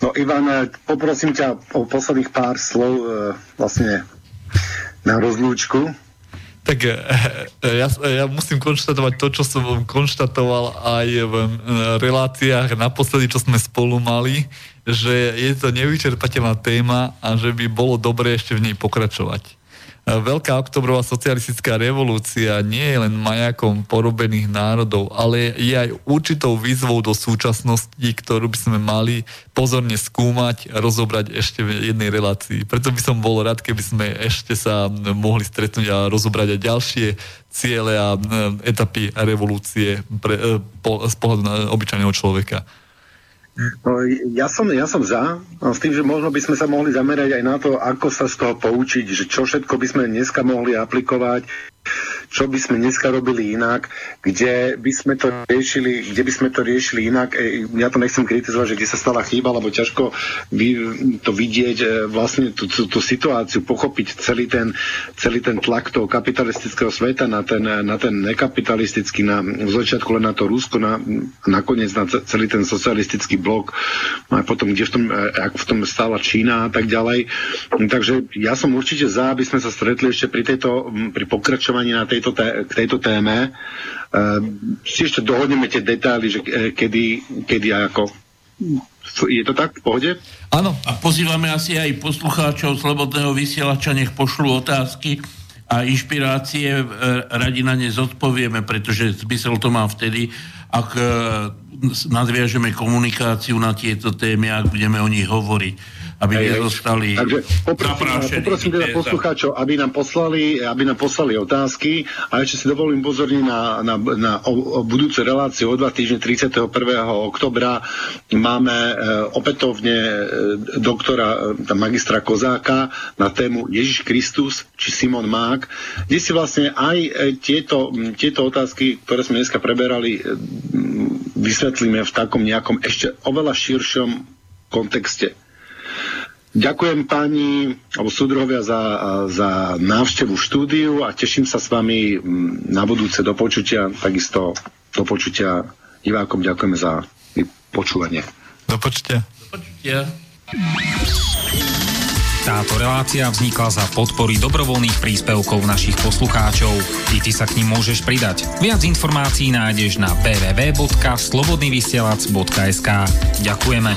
No Ivan, eh, poprosím ťa o posledných pár slov e, vlastne na rozlúčku. Tak e, ja, ja musím konštatovať to, čo som konštatoval aj v reláciách naposledy, čo sme spolu mali, že je to nevyčerpateľná téma a že by bolo dobré ešte v nej pokračovať. Veľká oktobrová socialistická revolúcia nie je len majakom porobených národov, ale je aj určitou výzvou do súčasnosti, ktorú by sme mali pozorne skúmať rozobrať ešte v jednej relácii. Preto by som bol rád, keby sme ešte sa mohli stretnúť a rozobrať aj ďalšie ciele a etapy revolúcie pre, e, po, z pohľadu na obyčajného človeka. No, ja, som, ja som za, s tým, že možno by sme sa mohli zamerať aj na to, ako sa z toho poučiť, že čo všetko by sme dneska mohli aplikovať čo by sme dneska robili inak, kde by sme to riešili, kde by sme to riešili inak. E, ja to nechcem kritizovať, že kde sa stala chyba, lebo ťažko to vidieť, e, vlastne tú, tú, tú situáciu, pochopiť celý ten, celý ten tlak toho kapitalistického sveta na ten, na ten nekapitalistický, na, v začiatku len na to Rusko, na, nakoniec na celý ten socialistický blok, a potom, kde v tom, e, ak v tom stála Čína a tak ďalej. Takže ja som určite za, aby sme sa stretli ešte pri, tejto, pri pokračovaní na tejto té, k tejto téme. Uh, si ešte dohodneme tie detaily, že uh, kedy, kedy a ako. Je to tak v pohode? Áno. A pozývame asi aj poslucháčov Slobodného vysielača, nech pošlú otázky a inšpirácie, e, radi na ne zodpovieme, pretože zmysel to má vtedy, ak e, nadviažeme komunikáciu na tieto témy, ak budeme o nich hovoriť aby hej, nezostali Takže poprosím, poprosím teda poslucháčov, aby nám, poslali, aby nám poslali otázky a ešte si dovolím pozorniť na, na, na o, o budúce relácie o dva týždne 31. oktobra máme e, opätovne e, doktora, e, magistra Kozáka na tému Ježiš Kristus či Simon Mák, kde si vlastne aj e, tieto, tieto otázky, ktoré sme dneska preberali, e, vysvetlíme v takom nejakom ešte oveľa širšom kontexte. Ďakujem pani alebo súdruhovia za, za návštevu štúdiu a teším sa s vami na budúce do počutia. Takisto do počutia divákom ďakujeme za počúvanie. Do počutia. Do počutia. Táto relácia vznikla za podpory dobrovoľných príspevkov našich poslucháčov. I ty sa k ním môžeš pridať. Viac informácií nájdeš na www.slobodnyvysielac.sk Ďakujeme.